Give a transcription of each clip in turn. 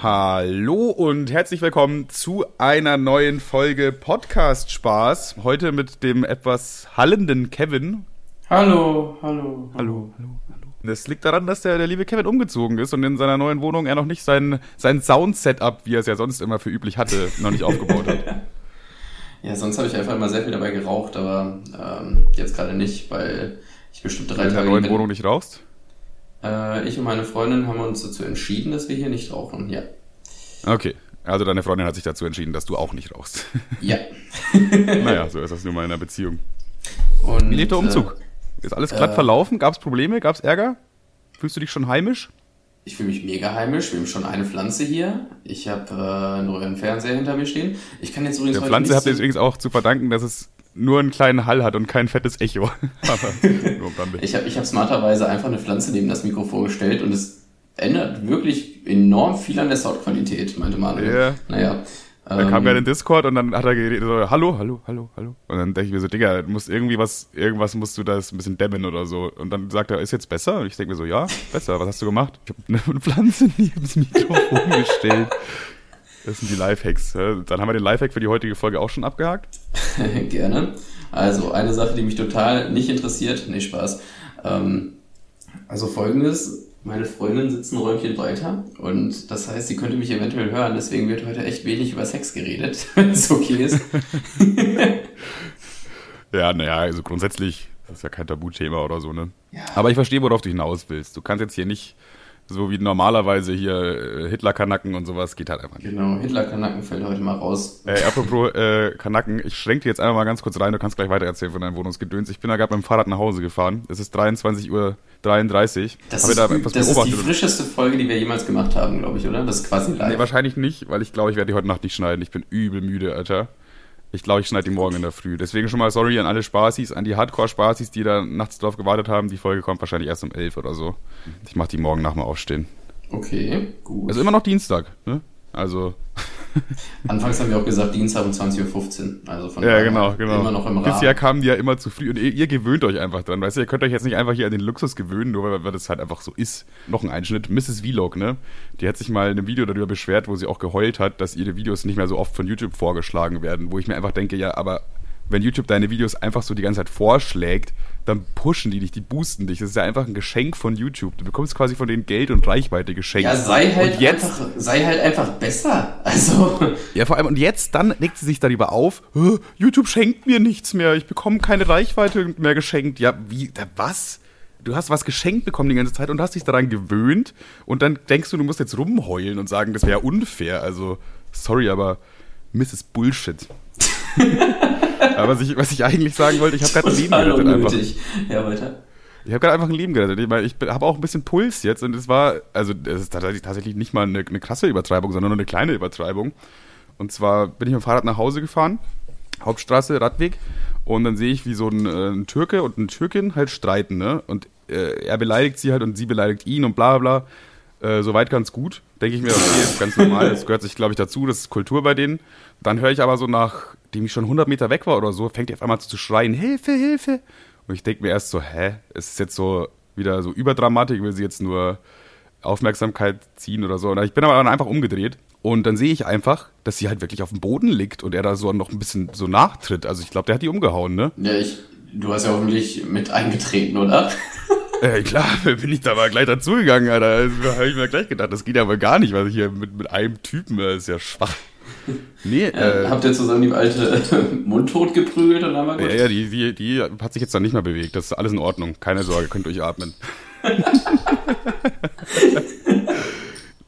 Hallo und herzlich willkommen zu einer neuen Folge Podcast Spaß. Heute mit dem etwas hallenden Kevin. Hallo, hallo. Hallo, hallo, hallo. Das liegt daran, dass der, der liebe Kevin umgezogen ist und in seiner neuen Wohnung er noch nicht sein, sein Sound-Setup, wie er es ja sonst immer für üblich hatte, noch nicht aufgebaut hat. Ja, sonst habe ich einfach immer sehr viel dabei geraucht, aber ähm, jetzt gerade nicht, weil ich bestimmt drei du in der Tage... neuen Wohnung nicht rauchst? Äh, ich und meine Freundin haben uns dazu entschieden, dass wir hier nicht rauchen. Ja. Okay. Also deine Freundin hat sich dazu entschieden, dass du auch nicht rauchst. Ja. naja, so ist das nun mal in einer Beziehung. Und, Wie lebt der Umzug? Ist alles glatt äh, verlaufen? Gab es Probleme? Gab es Ärger? Fühlst du dich schon heimisch? Äh, ich fühle mich mega heimisch. Wir haben schon eine Pflanze hier. Ich habe äh, einen Fernseher hinter mir stehen. Ich kann jetzt übrigens Der Pflanze habt ihr übrigens auch zu verdanken, dass es nur einen kleinen Hall hat und kein fettes Echo. Ich habe ich hab smarterweise einfach eine Pflanze neben das Mikrofon gestellt und es ändert wirklich enorm viel an der Soundqualität, meinte Manuel. Ja. Naja. Ähm, kam gerade in Discord und dann hat er geredet, so, hallo, hallo, hallo, hallo. Und dann denke ich mir so, Digga, du musst irgendwie was, irgendwas musst du das ein bisschen dämmen oder so. Und dann sagt er, ist jetzt besser? Und ich denke mir so, ja, besser. Was hast du gemacht? Ich habe eine Pflanze neben das Mikrofon gestellt. Das sind die Lifehacks. Dann haben wir den Lifehack für die heutige Folge auch schon abgehakt. Gerne. Also, eine Sache, die mich total nicht interessiert, nee, Spaß. Ähm, also folgendes, meine Freundin sitzt ein Räumchen weiter und das heißt, sie könnte mich eventuell hören, deswegen wird heute echt wenig über Sex geredet, wenn es okay ist. Ja, naja, also grundsätzlich, das ist ja kein Tabuthema oder so, ne? Ja. Aber ich verstehe, worauf du hinaus willst. Du kannst jetzt hier nicht, so wie normalerweise hier äh, Hitler-Kanacken und sowas, geht halt einfach nicht. Genau, Hitler-Kanacken fällt heute mal raus. Äh, apropos äh, Kanacken, ich schränke dir jetzt einfach mal ganz kurz rein, du kannst gleich weiter erzählen von deinem Wohnungsgedöns. Ich bin da gerade mit dem Fahrrad nach Hause gefahren. Es ist 23.33 Uhr. Das, Habe ist, da das ist die frischeste Folge, die wir jemals gemacht haben, glaube ich, oder? Das ist quasi live. Nee, wahrscheinlich nicht, weil ich glaube, ich werde die heute Nacht nicht schneiden. Ich bin übel müde, Alter. Ich glaube, ich schneide die morgen in der Früh. Deswegen schon mal sorry an alle Spaßis, an die Hardcore-Spaßis, die da nachts drauf gewartet haben. Die Folge kommt wahrscheinlich erst um 11 oder so. Ich mache die morgen nach dem Aufstehen. Okay, gut. Also immer noch Dienstag, ne? Also, Anfangs haben wir auch gesagt, Dienstag um 20.15 Uhr. Also von ja, genau, genau. Immer noch im Rahmen. Bisher kamen die ja immer zu früh und ihr, ihr gewöhnt euch einfach dran. Weißt du, ihr könnt euch jetzt nicht einfach hier an den Luxus gewöhnen, nur weil, weil das halt einfach so ist. Noch ein Einschnitt. Mrs. Vlog, ne? Die hat sich mal in einem Video darüber beschwert, wo sie auch geheult hat, dass ihre Videos nicht mehr so oft von YouTube vorgeschlagen werden. Wo ich mir einfach denke, ja, aber wenn YouTube deine Videos einfach so die ganze Zeit vorschlägt, dann pushen die dich, die boosten dich. Das ist ja einfach ein Geschenk von YouTube. Du bekommst quasi von denen Geld und Reichweite geschenkt. Ja, sei halt, und jetzt, einfach, sei halt einfach besser. Also, Ja, vor allem, und jetzt dann legt sie sich darüber auf, "Hä, YouTube schenkt mir nichts mehr, ich bekomme keine Reichweite mehr geschenkt. Ja, wie, was? Du hast was geschenkt bekommen die ganze Zeit und hast dich daran gewöhnt und dann denkst du, du musst jetzt rumheulen und sagen, das wäre unfair. Also, sorry, aber Mrs. Bullshit. Aber was ich, was ich eigentlich sagen wollte, ich habe gerade ein Leben gerettet einfach. Ja, weiter. Ich habe gerade einfach ein Leben gerettet. Ich, meine, ich habe auch ein bisschen Puls jetzt und es war, also es ist tatsächlich, nicht mal eine, eine krasse Übertreibung, sondern nur eine kleine Übertreibung. Und zwar bin ich mit dem Fahrrad nach Hause gefahren, Hauptstraße, Radweg, und dann sehe ich, wie so ein, äh, ein Türke und eine Türkin halt streiten, ne? Und äh, er beleidigt sie halt und sie beleidigt ihn und bla bla. Äh, soweit ganz gut. Denke ich mir, okay, ist ganz normal, das gehört sich, glaube ich, dazu, das ist Kultur bei denen. Dann höre ich aber so, nachdem ich schon 100 Meter weg war oder so, fängt er auf einmal zu schreien, Hilfe, Hilfe. Und ich denke mir erst so, hä, ist es jetzt so wieder so Überdramatik, will sie jetzt nur Aufmerksamkeit ziehen oder so. Und ich bin aber dann einfach umgedreht und dann sehe ich einfach, dass sie halt wirklich auf dem Boden liegt und er da so noch ein bisschen so nachtritt. Also ich glaube, der hat die umgehauen, ne? Ja, ich, du hast ja hoffentlich mit eingetreten, oder? Äh, klar, bin ich da mal gleich dazugegangen, Alter. Also, habe ich mir gleich gedacht, das geht ja aber gar nicht, weil ich hier mit, mit einem Typen, das ist ja schwach. Nee, Äh, äh, habt ihr zusammen die alte mundtot geprügelt und dann war gut? ja, ja, die, die, die hat sich jetzt dann nicht mehr bewegt. Das ist alles in Ordnung. Keine Sorge, könnt durchatmen.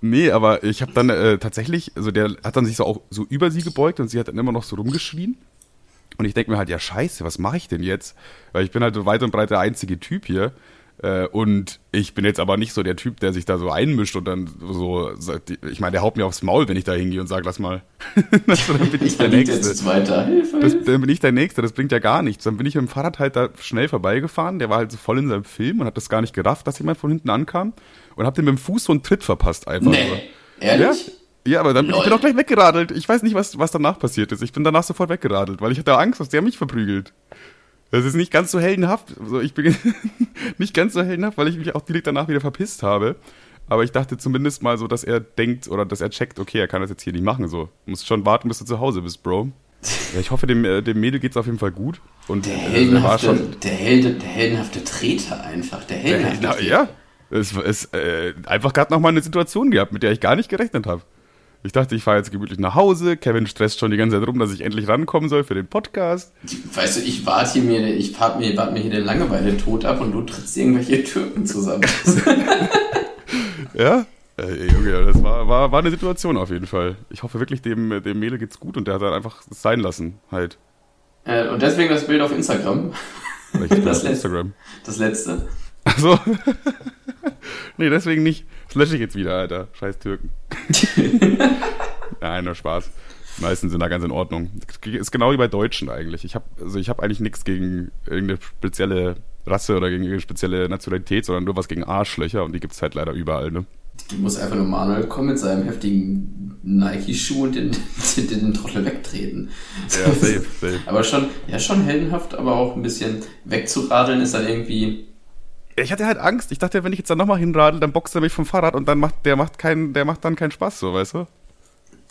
nee, aber ich habe dann äh, tatsächlich, also der hat dann sich so auch so über sie gebeugt und sie hat dann immer noch so rumgeschrien. Und ich denke mir halt, ja scheiße, was mache ich denn jetzt? Weil ich bin halt so weit und breit der einzige Typ hier. Äh, und ich bin jetzt aber nicht so der Typ, der sich da so einmischt und dann so, sagt, ich meine, der haut mir aufs Maul, wenn ich da hingehe und sage, lass mal. dann bin ich der Nächste. jetzt weiter. Hilfe. Das, dann bin ich der Nächste, das bringt ja gar nichts. Dann bin ich mit dem Fahrrad halt da schnell vorbeigefahren, der war halt so voll in seinem Film und hat das gar nicht gerafft, dass jemand von hinten ankam und hab den mit dem Fuß so einen Tritt verpasst einfach. nee, nur. ehrlich? Ja? Ja, aber dann bin ich bin auch gleich weggeradelt. Ich weiß nicht, was, was danach passiert ist. Ich bin danach sofort weggeradelt, weil ich hatte Angst, dass der mich verprügelt. Das ist nicht ganz so heldenhaft. Also ich bin nicht ganz so heldenhaft, weil ich mich auch direkt danach wieder verpisst habe. Aber ich dachte zumindest mal so, dass er denkt oder dass er checkt, okay, er kann das jetzt hier nicht machen. So, du musst schon warten, bis du zu Hause bist, Bro. Ja, ich hoffe, dem, äh, dem Mädel geht's auf jeden Fall gut. Und Der äh, heldenhafte, schon, der, Helde, der heldenhafte Treter einfach. Der heldenhafte ja, Treter. ja, es ist äh, einfach gerade nochmal eine Situation gehabt, mit der ich gar nicht gerechnet habe. Ich dachte, ich fahre jetzt gemütlich nach Hause. Kevin stresst schon die ganze Zeit rum, dass ich endlich rankommen soll für den Podcast. Weißt du, ich warte hier mir, ich warte mir, warte mir hier den Langeweile tot ab und du trittst irgendwelche Türken zusammen. Ja? Äh, Junge, das war, war, war eine Situation auf jeden Fall. Ich hoffe wirklich, dem, dem Mädel geht's gut und der hat dann einfach sein lassen, halt. äh, und deswegen das Bild auf Instagram. Das auf letzte. Instagram. Das letzte. Also. nee, deswegen nicht. Das lösche ich jetzt wieder, Alter. Scheiß Türken. Nein, nur Spaß. Die meisten sind da ganz in Ordnung. Ist genau wie bei Deutschen eigentlich. Ich habe also ich hab eigentlich nichts gegen irgendeine spezielle Rasse oder gegen irgendeine spezielle Nationalität, sondern nur was gegen Arschlöcher und die gibt's halt leider überall, ne? Du musst einfach nur Manuel kommen mit seinem heftigen Nike-Schuh und den, den, den Trottel wegtreten. Ja, safe, safe. Aber schon, ja, schon heldenhaft, aber auch ein bisschen wegzuradeln ist dann irgendwie. Ich hatte halt Angst. Ich dachte, wenn ich jetzt da nochmal hinradel, dann boxt er mich vom Fahrrad und dann macht der macht keinen, der macht dann keinen Spaß, so, weißt du?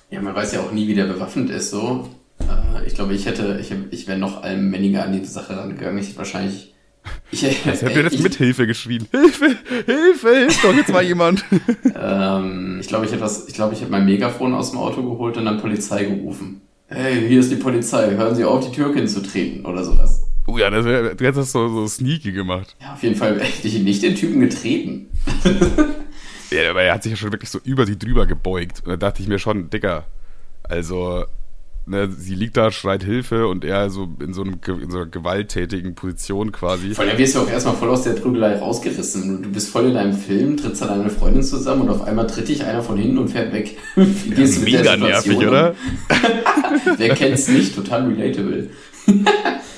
Ja, man weiß ja auch nie, wie der bewaffnet ist, so. Äh, ich glaube, ich hätte, ich, ich wäre noch allmänniger an die Sache rangegangen. Ich hätte wahrscheinlich. Ich, Ich habe jetzt mit Hilfe geschrien. Hilfe, Hilfe, hilf doch jetzt mal jemand. Ähm, ich glaube, ich hätte was, ich glaube, ich hätte mein Megafon aus dem Auto geholt und dann Polizei gerufen. Hey, hier ist die Polizei, hören Sie auf, die Türkin zu treten oder sowas. Oh ja, das wär, du hättest das so, so sneaky gemacht. Ja, auf jeden Fall hätte ich nicht den Typen getreten. Ja, aber er hat sich ja schon wirklich so über sie drüber gebeugt. Und da dachte ich mir schon, Dicker, also, ne, sie liegt da, schreit Hilfe und er so in so, einem, in so einer gewalttätigen Position quasi. Vor allem wirst du auch erstmal voll aus der Prügelei rausgerissen. Du- Du bist voll in deinem Film, trittst an deine Freundin zusammen und auf einmal tritt dich einer von hinten und fährt weg. Wie gehst du mit der Mega Situation nervig, um? oder? Wer kennt's nicht? Total relatable.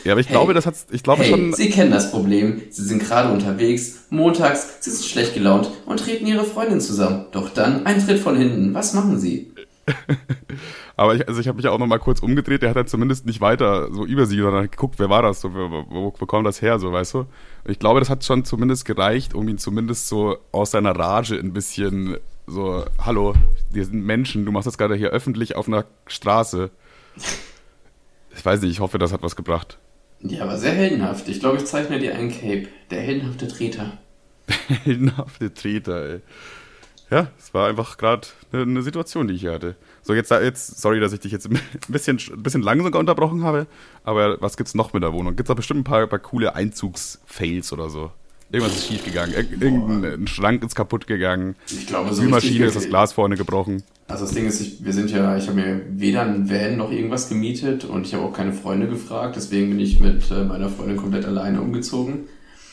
Ja, aber ich Hey. glaube, das hat, ich glaube Hey, schon, Sie kennen das Problem. Sie sind gerade unterwegs, montags, Sie sind schlecht gelaunt und treten Ihre Freundin zusammen. Doch dann ein Tritt von hinten. Was machen Sie? aber ich, also ich habe mich auch noch mal kurz umgedreht, der hat dann zumindest nicht weiter so über sie, sondern geguckt, wer war das, so, wo, wo, wo kommt das her, so, weißt du? Und ich glaube, das hat schon zumindest gereicht, um ihn zumindest so aus seiner Rage ein bisschen so, hallo, wir sind Menschen, du machst das gerade hier öffentlich auf einer Straße. Ich weiß nicht, ich hoffe, das hat was gebracht. Ja, aber sehr heldenhaft. Ich glaube, ich zeichne dir einen Cape. Der heldenhafte Treter. Heldenhafte Treter, ey. Ja, es war einfach gerade eine, eine Situation, die ich hier hatte. So, jetzt, jetzt, sorry, dass ich dich jetzt ein bisschen, ein bisschen lang sogar unterbrochen habe, aber was gibt's noch mit der Wohnung? Gibt's da bestimmt ein paar, paar coole Einzugsfails oder so? Irgendwas ist schief gegangen. Ir- Irgendein Schrank ist kaputt gegangen. Ich glaube, so Die Maschine ist das Glas vorne gebrochen. Also das Ding ist, ich, wir sind ja, ich habe mir weder einen Van noch irgendwas gemietet und ich habe auch keine Freunde gefragt. Deswegen bin ich mit äh, meiner Freundin komplett alleine umgezogen.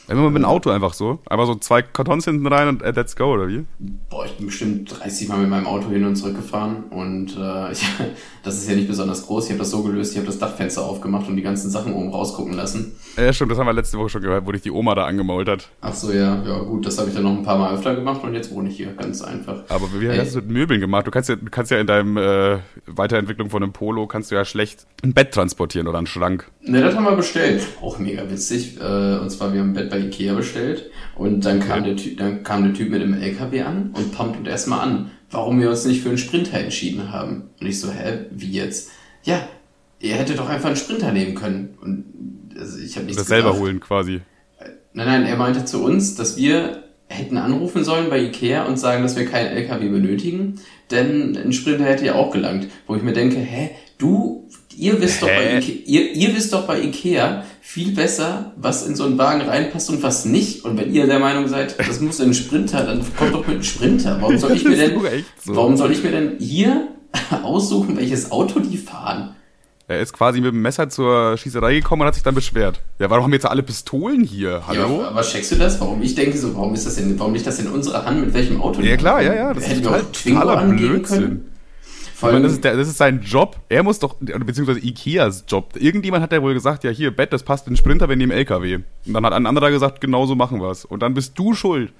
Immer mit dem Auto einfach so. Einfach so zwei Kartons hinten rein und äh, let's go, oder wie? Boah, ich bin bestimmt 30 Mal mit meinem Auto hin und zurück gefahren und äh, ich, das ist ja nicht besonders groß. Ich habe das so gelöst, ich habe das Dachfenster aufgemacht und die ganzen Sachen oben rausgucken lassen. Ja, stimmt, das haben wir letzte Woche schon gehört, wo dich die Oma da angemault hat. Ach so, ja, ja gut, das habe ich dann noch ein paar Mal öfter gemacht und jetzt wohne ich hier, ganz einfach. Aber wie hast du mit Möbeln gemacht? Du kannst ja, du kannst ja in deinem äh, Weiterentwicklung von einem Polo kannst du ja schlecht ein Bett transportieren oder einen Schrank. Ne, das haben wir bestellt. Auch mega witzig. Äh, und zwar, wir haben ein Bett bei Ikea bestellt. Und dann kam, der typ, dann kam der Typ mit dem LKW an und pumpt uns erstmal an, warum wir uns nicht für einen Sprinter entschieden haben. Und ich so, hä, wie jetzt? Ja, ihr hättet doch einfach einen Sprinter nehmen können. Und also ich habe nichts Das selber holen quasi. Nein, nein, er meinte zu uns, dass wir hätten anrufen sollen bei Ikea und sagen, dass wir keinen LKW benötigen, denn ein Sprinter hätte ja auch gelangt. Wo ich mir denke, hä, du, ihr wisst, doch bei? Ikea, ihr, ihr wisst doch bei Ikea viel besser, was in so einen Wagen reinpasst und was nicht. Und wenn ihr der Meinung seid, das muss in einen Sprinter, dann kommt doch mit einem Sprinter. Warum soll ich mir denn, so. warum soll ich mir denn hier aussuchen, welches Auto die fahren? Er ist quasi mit dem Messer zur Schießerei gekommen und hat sich dann beschwert. Ja, warum haben jetzt alle Pistolen hier? Hallo? Ja, aber checkst du das? Warum ich denke so, warum ist das denn, warum liegt das in unserer Hand, mit welchem Auto? Ja, klar, ja, ja, das ist Hätten wir total- totaler Blödsinn. können. Vor allem, das ist, der, das ist sein Job. Er muss doch, beziehungsweise Ikeas Job. Irgendjemand hat ja wohl gesagt, ja hier, Bett, das passt in den Sprinter, wir nehmen LKW. Und dann hat ein anderer gesagt, genau so machen wir's. Und dann bist du schuld.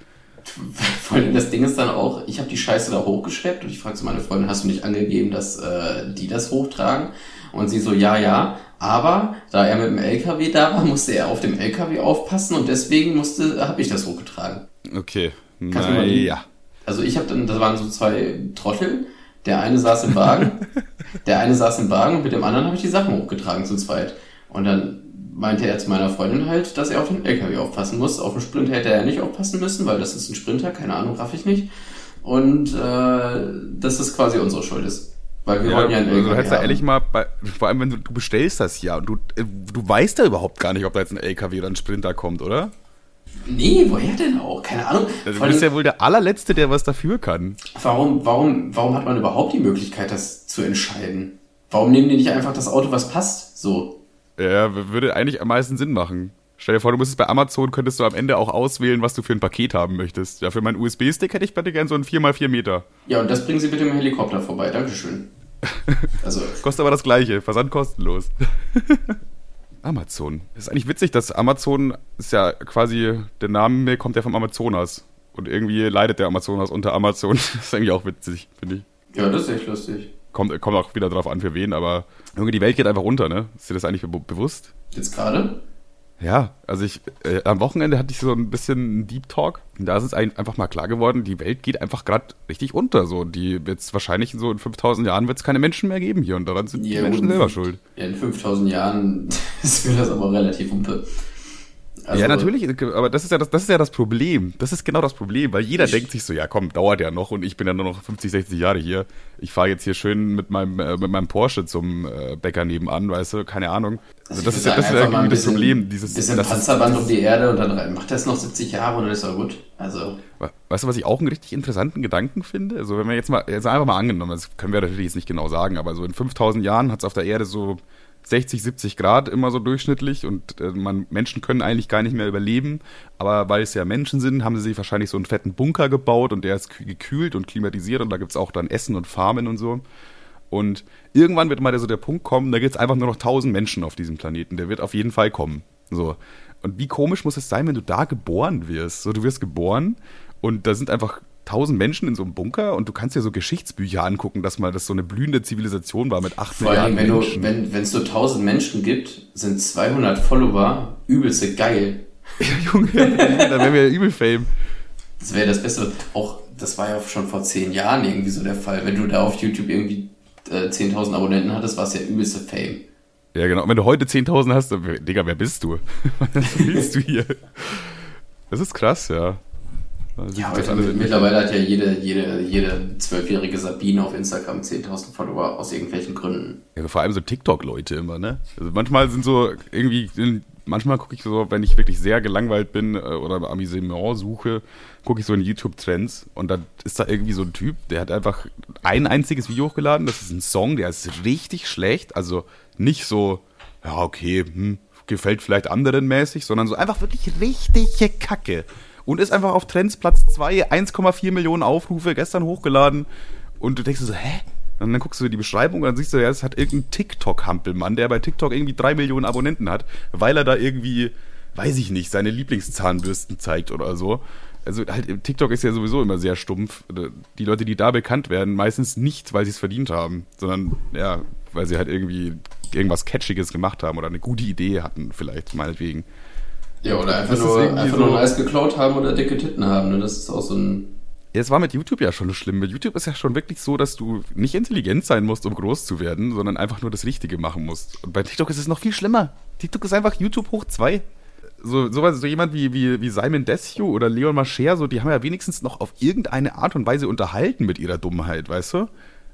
vor allem das Ding ist dann auch, ich habe die Scheiße da hochgeschleppt und ich frage so meine Freundin, hast du nicht angegeben, dass äh, die das hochtragen? Und sie so, ja, ja. Aber da er mit dem LKW da war, musste er auf dem LKW aufpassen und deswegen musste, habe ich das hochgetragen. Okay. Kannst Naja. Also ich habe dann, das waren so zwei Trottel. Der eine saß im Wagen, der eine saß im Wagen und mit dem anderen habe ich die Sachen hochgetragen zu zweit. Und dann meinte er zu meiner Freundin halt, dass er auf den LKW aufpassen muss. Auf den Sprinter hätte er nicht aufpassen müssen, weil das ist ein Sprinter, keine Ahnung, raff ich nicht. Und äh, dass das quasi unsere Schuld ist. Weil wir Ja, wollten ja einen also LKW du hättest ja haben. ehrlich mal, bei, vor allem wenn du, du bestellst das ja und du, äh, du weißt ja überhaupt gar nicht, ob da jetzt ein LKW oder ein Sprinter kommt, oder? Nee, woher denn auch? Keine Ahnung. Also du bist ja wohl der allerletzte, der was dafür kann. warum, warum, warum hat man überhaupt die Möglichkeit, das zu entscheiden? Warum nehmen die nicht einfach das Auto, was passt? So. Ja, würde eigentlich am meisten Sinn machen. Stell dir vor, du müsstest bei Amazon, könntest du am Ende auch auswählen, was du für ein Paket haben möchtest. Ja, für meinen USB-Stick hätte ich bitte gern so einen 4x4 Meter. Ja, und das bringen Sie bitte mit dem Helikopter vorbei. Dankeschön. Also, Kostet aber das gleiche, Versand kostenlos. Amazon. Es ist eigentlich witzig, dass Amazon ist ja quasi, der Name kommt ja vom Amazonas. Und irgendwie leidet der Amazonas unter Amazon. Das ist eigentlich auch witzig, finde ich. ja, das ist echt lustig. Kommt, kommt auch wieder drauf an, für wen, aber irgendwie die Welt geht einfach runter, ne? Ist dir das eigentlich be bewusst? Jetzt gerade? Ja, also ich, äh, am Wochenende hatte ich so ein bisschen einen Deep Talk. Und da ist es ein- einfach mal klar geworden, die Welt geht einfach gerade richtig unter. So, die jetzt wahrscheinlich so in 5000 Jahren wird es keine Menschen mehr geben hier und daran sind die Ja, Menschen gut. selber schuld. Ja, in 5000 Jahren ist mir das aber relativ umpe. Also, ja, natürlich, aber das ist ja das, das ist ja das Problem. Das ist genau das Problem, weil jeder denkt sich so, ja komm, dauert ja noch und ich bin ja nur noch 50, 60 Jahre hier. Ich fahre jetzt hier schön mit meinem, äh, mit meinem Porsche zum äh, Bäcker nebenan, weißt du, keine Ahnung. Also das ich ist ja das, ist ja mal irgendwie ein das Problem. Dieses, bisschen das Panzerband um die Erde und dann macht das noch 70 Jahre und dann ist er gut. Also, Weißt du, was ich auch einen richtig interessanten Gedanken finde? Also, wenn wir jetzt mal, jetzt einfach mal angenommen, das können wir natürlich jetzt nicht genau sagen, aber so in 5000 Jahren hat es auf der Erde so 60, 70 Grad immer so durchschnittlich und äh, man, Menschen können eigentlich gar nicht mehr überleben, aber weil es ja Menschen sind, haben sie sich wahrscheinlich so einen fetten Bunker gebaut und der ist kü- gekühlt und klimatisiert und da gibt's auch dann Essen und Farmen und so. Und irgendwann wird mal so der Punkt kommen, da gibt's einfach nur noch 1000 Menschen auf diesem Planeten. Der wird auf jeden Fall kommen. So. Und wie komisch muss es sein, wenn du da geboren wirst? So, du wirst geboren und da sind einfach 1000 Menschen in so einem Bunker und du kannst dir so Geschichtsbücher angucken, dass mal das so eine blühende Zivilisation war mit 8 vor allem, Milliarden wenn Menschen. du, wenn, wenn es nur 1000 Menschen gibt, sind 200 Follower übelste geil. Junge, da wären wir ja übel Fame. Das wäre das Beste. Auch, das war ja schon vor 10 Jahren irgendwie so der Fall. Wenn du da auf YouTube irgendwie äh, 10.000 Abonnenten hattest, war es ja übelste Fame. Ja, genau. Und wenn du heute 10.000 hast, dann, Digga, wer bist du? Was willst du hier? Das ist krass, ja. Sieht Ja, mittlerweile hat ja jede, jede, jede zwölfjährige Sabine auf Instagram 10.000 Follower aus irgendwelchen Gründen. Ja, vor allem so TikTok-Leute immer, ne? Also manchmal sind so irgendwie, manchmal gucke ich so, wenn ich wirklich sehr gelangweilt bin äh, oder Amüsement suche, gucke ich so in YouTube-Trends und dann ist da irgendwie so ein Typ, der hat einfach ein einziges Video hochgeladen, das ist ein Song, der ist richtig schlecht, also nicht so, ja, okay, hm, gefällt vielleicht anderen mäßig, sondern so einfach wirklich richtige Kacke. Und ist einfach auf Trends Platz 2, 1,4 Millionen Aufrufe, gestern hochgeladen. Und du denkst so, hä? Und dann guckst du die Beschreibung und dann siehst du, ja, es hat irgendein TikTok-Hampelmann, der bei TikTok irgendwie drei Millionen Abonnenten hat, weil er da irgendwie, weiß ich nicht, seine Lieblingszahnbürsten zeigt oder so. Also halt, TikTok ist ja sowieso immer sehr stumpf. Die Leute, die da bekannt werden, meistens nicht, weil sie es verdient haben, sondern ja, weil sie halt irgendwie irgendwas Catchiges gemacht haben oder eine gute Idee hatten, vielleicht, meinetwegen. Ja, oder einfach Das nur, einfach so- nur nice geklaut haben oder dicke Titten haben. Ne? Das ist auch so ein. Ja, es war mit YouTube ja schon schlimm. Mit YouTube ist ja schon wirklich so, dass du nicht intelligent sein musst, um groß zu werden, sondern einfach nur das Richtige machen musst. Und bei TikTok ist es noch viel schlimmer. TikTok ist einfach YouTube hoch zwei. So, so, so jemand wie, wie, wie Simon Desue oder Leon Mascher, so, die haben ja wenigstens noch auf irgendeine Art und Weise unterhalten mit ihrer Dummheit, weißt du?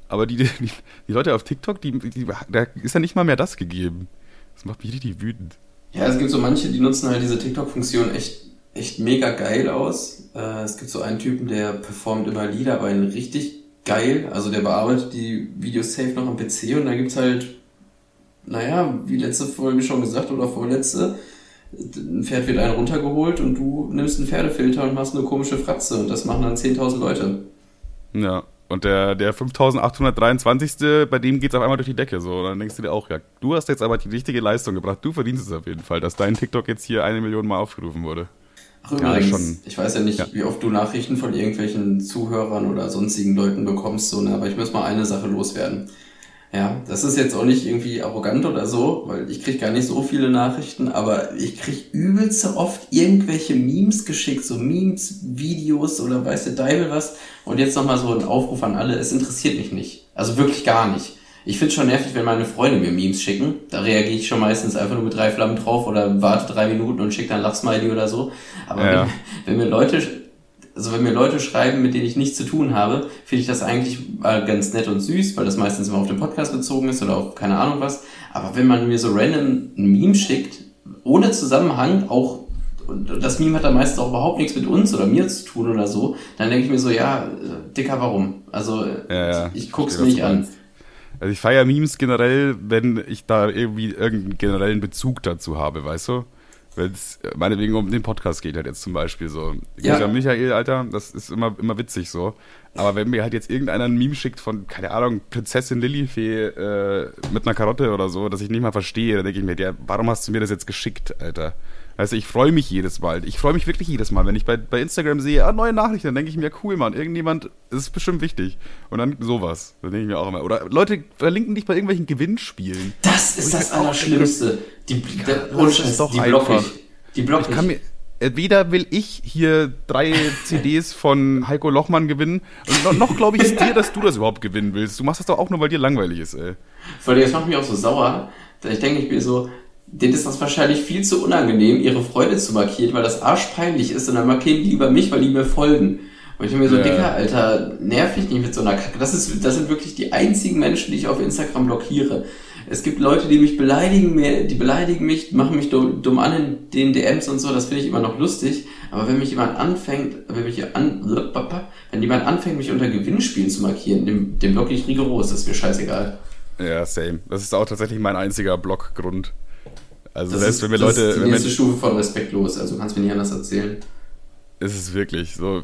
Aber die, die, die Leute auf TikTok, die, die, da ist ja nicht mal mehr das gegeben. Das macht mich richtig wütend. Ja, es gibt so manche, die nutzen halt diese TikTok-Funktion echt, echt mega geil aus. Äh, es gibt so einen Typen, der performt immer Lieder, aber einen richtig geil. Also der bearbeitet die Videos safe noch am PC und da gibt's halt, naja, wie letzte Folge schon gesagt oder vorletzte, ein Pferd wird einen runtergeholt und du nimmst einen Pferdefilter und machst eine komische Fratze und das machen dann 10.000 Leute. Ja. Und der, der 5823. bei dem geht's auf einmal durch die Decke. So. Und dann denkst du dir auch, ja, du hast jetzt aber die richtige Leistung gebracht. Du verdienst es auf jeden Fall, dass dein TikTok jetzt hier eine Million Mal aufgerufen wurde. Ach, Ja, übrigens, schon. ich weiß ja nicht, Ja. wie oft du Nachrichten von irgendwelchen Zuhörern oder sonstigen Leuten bekommst, so, ne, aber ich muss mal eine Sache loswerden. Ja, das ist jetzt auch nicht irgendwie arrogant oder so, weil ich krieg gar nicht so viele Nachrichten, aber ich krieg übelst oft irgendwelche Memes geschickt, so Memes, Videos oder weißt du Deibel was. Und jetzt nochmal so ein Aufruf an alle, es interessiert mich nicht. Also wirklich gar nicht. Ich find's schon nervig, wenn meine Freunde mir Memes schicken. Da reagiere ich schon meistens einfach nur mit drei Flammen drauf oder warte drei Minuten und schicke dann Lachsmiley oder so. Aber Ja. wenn, wenn mir Leute also wenn mir Leute schreiben, mit denen ich nichts zu tun habe, finde ich das eigentlich ganz nett und süß, weil das meistens immer auf den Podcast bezogen ist oder auf keine Ahnung was. Aber wenn man mir so random ein Meme schickt, ohne Zusammenhang, auch und das Meme hat dann meistens auch überhaupt nichts mit uns oder mir zu tun oder so, dann denke ich mir so, ja, äh, Dicker, warum? Also Ja, ja, ich, ich guck's mir nicht an. Also ich feiere Memes generell, wenn ich da irgendwie irgendeinen generellen Bezug dazu habe, weißt du? Wenn es meinetwegen um den Podcast geht halt jetzt zum Beispiel so. Ja. Ja. Michael, Alter, das ist immer, immer witzig so. Aber wenn mir halt jetzt irgendeiner ein Meme schickt von, keine Ahnung, Prinzessin Lilifee äh, mit einer Karotte oder so, dass ich nicht mal verstehe, dann denke ich mir, ja, warum hast du mir das jetzt geschickt, Alter? Du, ich freue mich jedes Mal. Ich freue mich wirklich jedes Mal, wenn ich bei, bei Instagram sehe, ah, neue Nachrichten, dann denke ich mir, cool, Mann, irgendjemand, das ist bestimmt wichtig. Und dann sowas. Dann denke ich mir auch immer. Oder Leute verlinken dich bei irgendwelchen Gewinnspielen. Das ist das Allerschlimmste. Die, der, ohne es Scheiß, doch die block einfach. ich. Die block Ich kann mir. Weder will ich hier drei CDs von Heiko Lochmann gewinnen. Und noch, noch glaube ich es dir, dass du das überhaupt gewinnen willst. Du machst das doch auch nur, weil dir langweilig ist, ey. Vor allem, das macht mich auch so sauer. Ich denke, ich bin so, denen ist das wahrscheinlich viel zu unangenehm, ihre Freunde zu markieren, weil das arschpeinlich ist und dann markieren die lieber mich, weil die mir folgen. Und ich bin mir so, Ja. Dicker, Alter, nerv ich nicht mit so einer Kacke. Das, ist, das sind wirklich die einzigen Menschen, die ich auf Instagram blockiere. Es gibt Leute, die mich beleidigen, die beleidigen mich, machen mich dumm, dumm an in den DMs und so, das finde ich immer noch lustig. Aber wenn mich jemand anfängt, wenn mich an, wenn jemand anfängt, mich unter Gewinnspielen zu markieren, dem, dem blocke ich rigoros, das ist mir scheißegal. Ja, same. Das ist auch tatsächlich mein einziger Blockgrund. Also Das selbst ist, wenn mir das Leute, ist die nächste Stufe von respektlos, also kannst mir nicht anders erzählen. ist es wirklich so.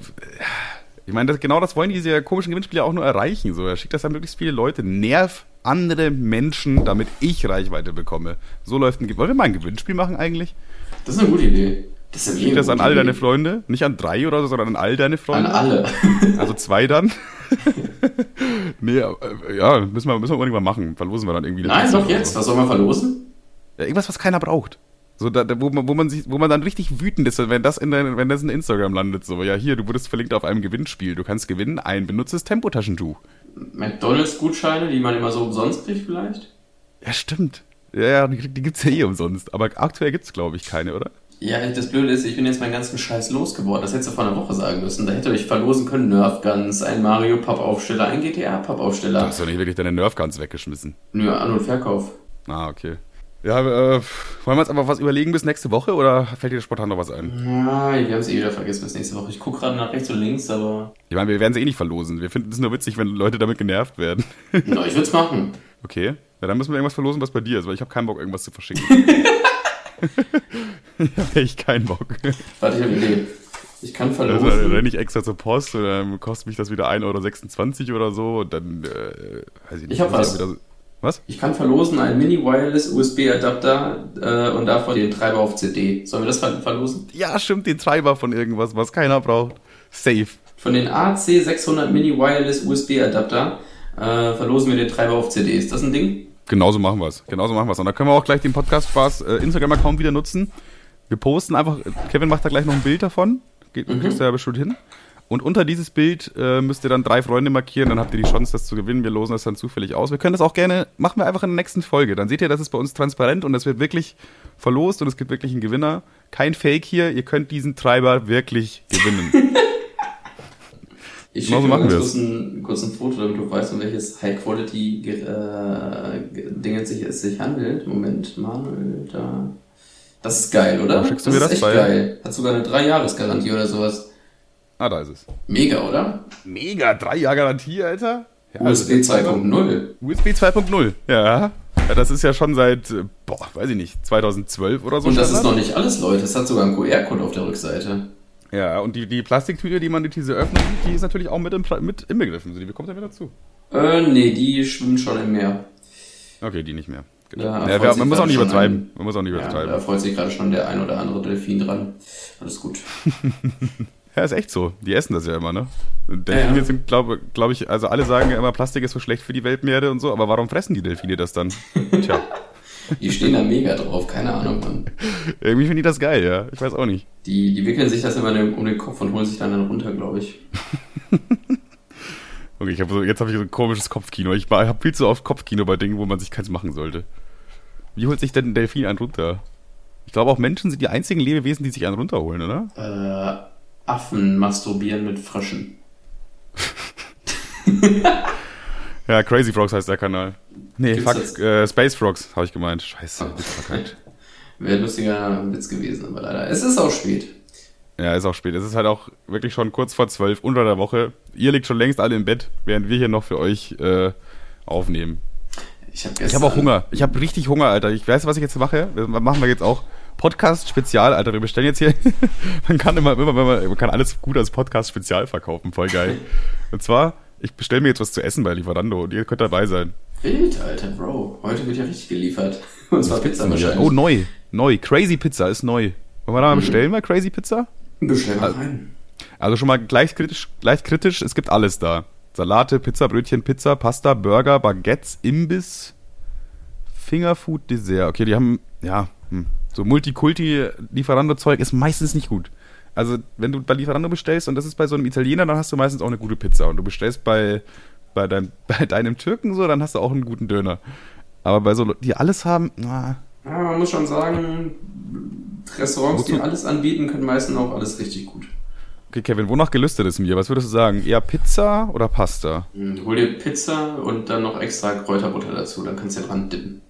Ich meine, das, genau das wollen diese komischen Gewinnspiele auch nur erreichen. So, er schickt das an möglichst viele Leute. Nerv andere Menschen, damit ich Reichweite bekomme. So läuft ein Gewinn. Wollen wir mal ein Gewinnspiel machen eigentlich? Das ist eine gute Idee. Das ist Schick das an all deine. Freunde. Nicht an drei oder so, sondern an all deine An Freunde. alle. Also zwei dann. nee, äh, ja, müssen wir, müssen wir irgendwann mal machen. Verlosen wir dann irgendwie. Nein, doch jetzt. Was soll man verlosen? Irgendwas, was keiner braucht. So, da, wo, man, wo, man sich, wo man dann richtig wütend ist, wenn das, in dein, wenn das in Instagram landet. So, ja, hier, du wurdest verlinkt auf einem Gewinnspiel. Du kannst gewinnen ein benutztes Tempotaschentuch. McDonalds-Gutscheine, die man immer so umsonst kriegt vielleicht? Ja, stimmt. Ja, ja, die, die gibt's ja eh umsonst. Aber aktuell gibt's, glaube ich, keine, oder? Ja, das Blöde ist, ich bin jetzt meinen ganzen Scheiß losgeworden. Das hättest du vor einer Woche sagen müssen. Da hätte ich verlosen können Nerf Guns, ein Mario Pappaufsteller, ein GTA Du hast doch nicht wirklich deine Nerfguns weggeschmissen. Nö, An- und Verkauf. Ah, okay. Ja, äh, wollen wir uns aber was überlegen bis nächste Woche oder fällt dir spontan noch was ein? Nein, wir haben es eh wieder vergessen bis nächste Woche. Ich gucke gerade nach rechts und links, aber. Ich meine, wir werden sie eh nicht verlosen. Wir finden es nur witzig, wenn Leute damit genervt werden. Na, ich würde es machen. Okay. Ja, dann müssen wir irgendwas verlosen, was bei dir ist, weil ich habe keinen Bock, irgendwas zu verschicken. ja, ich keinen Bock. Warte, ich habe eine Idee. Ich kann Also, verlosen. dann renne ich extra zur Post und dann kostet mich das wieder 1,26 Euro oder so und dann, äh, weiß ich nicht. Ich hab muss was. Wieder, was? Ich kann verlosen einen Mini-Wireless USB-Adapter äh, und davon den Treiber auf CD. Sollen wir das ver verlosen? Ja, stimmt, den Treiber von irgendwas, was keiner braucht. Safe. Von den AC600 Mini-Wireless USB-Adapter äh, verlosen wir den Treiber auf CD. Ist das ein Ding? Genauso machen wir es. Genauso machen wir es. Und dann können wir auch gleich den Podcast-Spaß äh, Instagram-Account wieder nutzen. Wir posten einfach, Kevin macht da gleich noch ein Bild davon. Geht, Mhm. Kriegst du ja bestimmt hin. Und unter dieses Bild äh, müsst ihr dann drei Freunde markieren, dann habt ihr die Chance, das zu gewinnen. Wir losen das dann zufällig aus. Wir können das auch gerne, machen wir einfach in der nächsten Folge. Dann seht ihr, das ist bei uns transparent und es wird wirklich verlost und es gibt wirklich einen Gewinner. Kein Fake hier, ihr könnt diesen Treiber wirklich gewinnen. Ich Genau schicke so wir kurz ein, kurz ein Foto, damit du weißt, um welches High-Quality-Ding es sich, es sich handelt. Moment, Manuel, da. Das ist geil, oder? Wo schickst du mir das ist echt bei? geil. Hat sogar eine 3-Jahres-Garantie oder sowas. Ah, da ist es. Mega, oder? Mega, drei Jahre Garantie, Alter. Ja, USB 2.0. USB 2.0, ja. ja. Das ist ja schon seit, äh, boah, weiß ich nicht, 2012 oder so. Und das ist Standard. noch nicht alles, Leute. Es hat sogar einen QR-Code auf der Rückseite. Ja, und die, die Plastiktüte, die man diese Öffnung sieht, die ist natürlich auch mit, im, mit inbegriffen. Die bekommt er mit dazu. Äh, nee, die schwimmen schon im Meer. Okay, die nicht mehr. Genau. Ja, Ja, man muss auch nicht übertreiben. ein- Man muss auch nicht Ja, übertreiben. da freut sich gerade schon der ein oder andere Delfin dran. Alles gut. Ja, ist echt so. Die essen das ja immer, ne? Delfine ja, sind, glaube glaub ich, also alle sagen ja immer, Plastik ist so schlecht für die Weltmeere und so, aber warum fressen die Delfine das dann? Tja. Die stehen da mega drauf, keine Ahnung, Mann. Irgendwie finde ich das geil, ja. Ich weiß auch nicht. Die, die wickeln sich das immer um den Kopf und holen sich dann, dann runter, glaube ich. okay, ich hab so, jetzt habe ich so ein komisches Kopfkino. Ich habe viel zu oft Kopfkino bei Dingen, wo man sich keins machen sollte. Wie holt sich denn ein Delfin einen runter? Ich glaube, auch Menschen sind die einzigen Lebewesen, die sich einen runterholen, oder? Äh, Affen masturbieren mit Fröschen. ja, Crazy Frogs heißt der Kanal. Nee, fuck, äh, Space Frogs, habe ich gemeint. Scheiße, oh. verkackt. Wäre ein lustiger Witz gewesen, aber leider. Es ist auch spät. Ja, ist auch spät. Es ist halt auch wirklich schon kurz vor zwölf, unter der Woche. Ihr liegt schon längst alle im Bett, während wir hier noch für euch äh, aufnehmen. Ich habe hab auch Hunger. Ich habe richtig Hunger, Alter. Ich weiß, was ich jetzt mache. Das machen wir jetzt auch. Podcast-Spezial, Alter. Wir bestellen jetzt hier. man kann immer, immer, immer, man kann alles gut als Podcast-Spezial verkaufen. Voll geil. Und zwar, ich bestelle mir jetzt was zu essen bei Lieferando und ihr könnt dabei sein. Wild, Alter, Bro. Heute wird ja richtig geliefert. Und zwar Pizza wahrscheinlich. Oh, neu. Neu. Crazy Pizza ist neu. Wollen wir da mal mhm. bestellen, mal Crazy Pizza? Bestellen wir also, rein. Also schon mal gleich kritisch, gleich kritisch, es gibt alles da. Salate, Pizza, Brötchen, Pizza, Pasta, Burger, Baguettes, Imbiss, Fingerfood, Dessert. Okay, die haben, ja, hm, so Multikulti-Lieferando-Zeug ist meistens nicht gut. Also, wenn du bei Lieferando bestellst und das ist bei so einem Italiener, dann hast du meistens auch eine gute Pizza. Und du bestellst bei, bei, dein, bei deinem Türken so, dann hast du auch einen guten Döner. Aber bei so, die alles haben, na. Ja, man muss schon sagen, Restaurants, die alles anbieten, können meistens auch alles richtig gut. Okay, Kevin, wonach gelüstet ist mir? Was würdest du sagen? Eher Pizza oder Pasta? Hm, hol dir Pizza und dann noch extra Kräuterbutter dazu, dann kannst du ja dran dippen.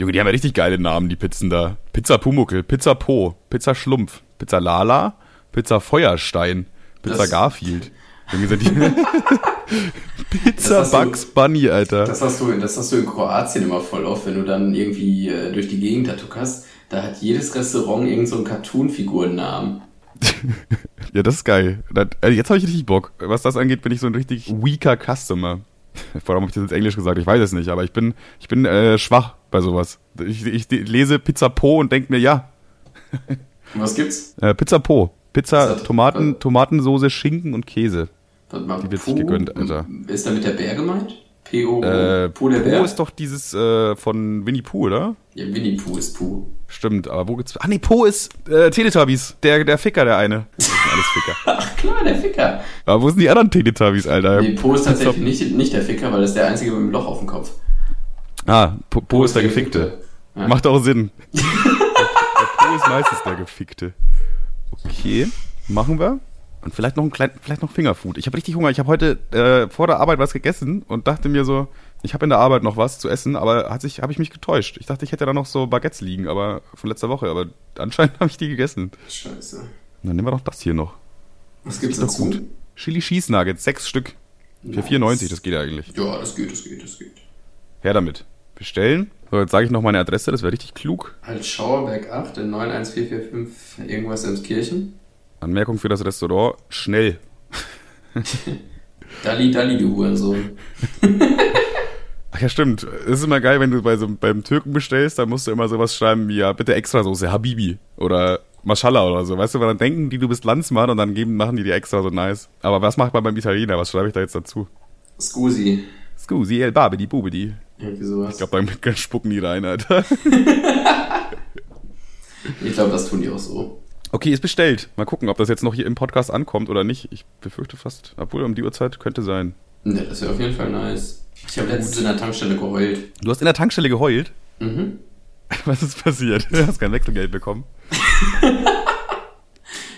Junge, die haben ja richtig geile Namen, die Pizzen da. Pizza Pumuckel, Pizza Po, Pizza Schlumpf, Pizza Lala, Pizza Feuerstein, Pizza das, Garfield. Junge, sind die Pizza Bugs du, Bunny, Alter. Das hast, du, das hast du in Kroatien immer voll oft, wenn du dann irgendwie äh, durch die Gegend da tuckerst. Da hat jedes Restaurant irgendeinen so Cartoon-Figurennamen. ja, das ist geil. Also jetzt habe ich richtig Bock. Was das angeht, bin ich so ein richtig weaker Customer. Vor allem habe ich das jetzt Englisch gesagt, ich weiß es nicht, aber ich bin, ich bin äh, schwach bei sowas. Ich, ich lese Pizza Po und denke mir, ja. Was gibt's? Äh, Pizza Po. Pizza, Tomaten, Tomatensoße, Schinken und Käse. Die wird sich gegönnt, Alter. Ist damit der Bär gemeint? P.O. Äh, Po der Bär? Po ist doch dieses äh, von Winnie Pooh, oder? Ja, Winnie Pooh ist Pooh. Stimmt, aber wo gibt's. Ah, nee, Po ist äh, Teletubbies. Der, der Ficker, der eine. Alles Ficker. Ach klar, der Ficker. Aber wo sind die anderen Teletubbies, Alter? Nee, Po ist tatsächlich nicht, nicht der Ficker, weil das ist der einzige mit dem Loch auf dem Kopf. Ah, Po, po ist der Gefickte. Ja. Macht auch Sinn. der, der Po ist meistens der Gefickte. Okay, machen wir. Und vielleicht noch ein klein, vielleicht noch Fingerfood. Ich habe richtig Hunger. Ich habe heute äh, vor der Arbeit was gegessen und dachte mir so, ich habe in der Arbeit noch was zu essen, aber hat sich, habe ich mich getäuscht. Ich dachte, ich hätte da noch so Baguettes liegen, aber von letzter Woche, aber anscheinend habe ich die gegessen. Scheiße. Dann nehmen wir doch das hier noch. Was das gibt's dazu? Gut. Chili Cheese Nuggets, sechs Stück. Für 94, das geht eigentlich. Ja, das geht, das geht, das geht. Her damit. Bestellen. So, jetzt sage ich noch meine Adresse, das wäre richtig klug. Als Schauerberg 8 in 91445 irgendwas ins Kirchen. Anmerkung für das Restaurant, schnell. Dalli, Dalli, du Hurensohn. Ach ja, stimmt. Es ist immer geil, wenn du bei so, beim Türken bestellst, dann musst du immer sowas schreiben wie, ja, bitte Extrasoße, Habibi oder Mashallah oder so. Weißt du, weil dann denken die, du bist Landsmann und dann geben, machen die die extra so nice. Aber was macht man beim Italiener? Was schreibe ich da jetzt dazu? Scusi. Scusi, el babidi, bubidi. Irgendwie sowas. Ich glaube, dann spucken die rein, Alter. ich glaube, das tun die auch so. Okay, ist bestellt. Mal gucken, ob das jetzt noch hier im Podcast ankommt oder nicht. Ich befürchte fast, obwohl um die Uhrzeit könnte sein. Ne, das wäre auf jeden Fall nice. Ich habe letztens in der Tankstelle geheult. Du hast in der Tankstelle geheult? Mhm. Was ist passiert? Du hast kein Wechselgeld bekommen.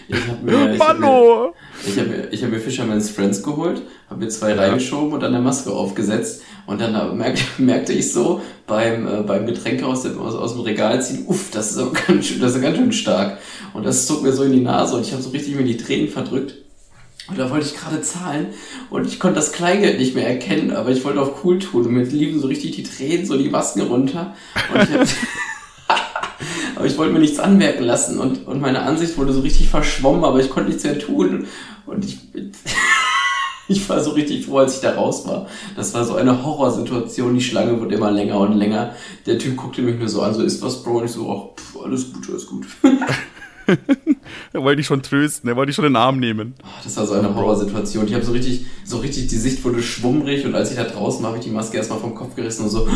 ich habe mir, ich hab mir, ich hab mir, ich hab mir Fisherman's Friends geholt, habe mir zwei ja. reingeschoben und dann eine Maske aufgesetzt. Und dann merkte, merkte ich so beim, äh, beim Getränke aus dem, aus, aus dem Regal ziehen, uff, das ist ganz schön, das ist ganz schön stark. Und das zog mir so in die Nase und ich habe so richtig mir die Tränen verdrückt. Und da wollte ich gerade zahlen und ich konnte das Kleingeld nicht mehr erkennen, aber ich wollte auf cool tun und mir liefen so richtig die Tränen, so die Masken runter. Und ich aber ich wollte mir nichts anmerken lassen und, und meine Ansicht wurde so richtig verschwommen, aber ich konnte nichts mehr tun. Und ich, ich war so richtig froh, als ich da raus war. Das war so eine Horrorsituation. Die Schlange wurde immer länger und länger. Der Typ guckte mich nur so an, so ist was, Bro? Und ich so, ach, pff, alles gut, alles gut. er wollte dich schon trösten, er wollte dich schon in den Arm nehmen. Oh, das war so eine Horrorsituation. Ich habe so richtig, so richtig, die Sicht wurde schwummrig und als ich da draußen war, habe ich die Maske erstmal vom Kopf gerissen und so.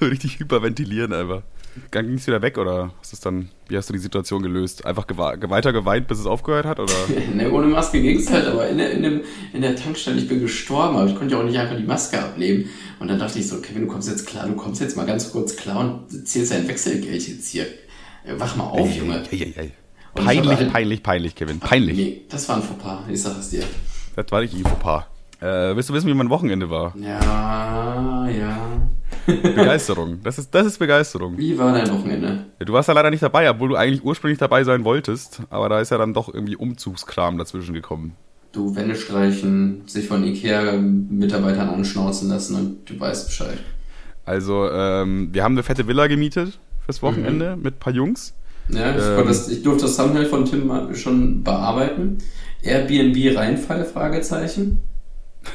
so richtig hyperventilieren einfach. Dann ging es wieder weg oder hast es dann, wie hast du die Situation gelöst? Einfach weiter geweint, bis es aufgehört hat? Oder? ne, ohne Maske ging es halt, aber in der, in, dem, in der Tankstelle, ich bin gestorben, aber ich konnte ja auch nicht einfach die Maske abnehmen. Und dann dachte ich so, Kevin, du kommst jetzt klar, du kommst jetzt mal ganz kurz klar und zählst dein Wechselgeld jetzt hier. Wach mal auf, ey, Junge. Ey, ey. Peinlich, halt, peinlich, peinlich, Kevin. Peinlich. Nee, das war ein Fauxpas, ich sag es dir. Das war nicht ein Fauxpas. Äh, willst du wissen, wie mein Wochenende war? Ja, ja. Begeisterung. Das ist, das ist Begeisterung. Wie war dein Wochenende? Du warst ja leider nicht dabei, obwohl du eigentlich ursprünglich dabei sein wolltest. Aber da ist ja dann doch irgendwie Umzugskram dazwischen gekommen. Du Wände streichen, sich von Ikea-Mitarbeitern anschnauzen lassen und du weißt Bescheid. Also, ähm, wir haben eine fette Villa gemietet fürs Wochenende mhm. mit ein paar Jungs. Ja, ich, ähm, das, ich durfte das Thumbnail von Tim schon bearbeiten. Airbnb Reinfall? Fragezeichen.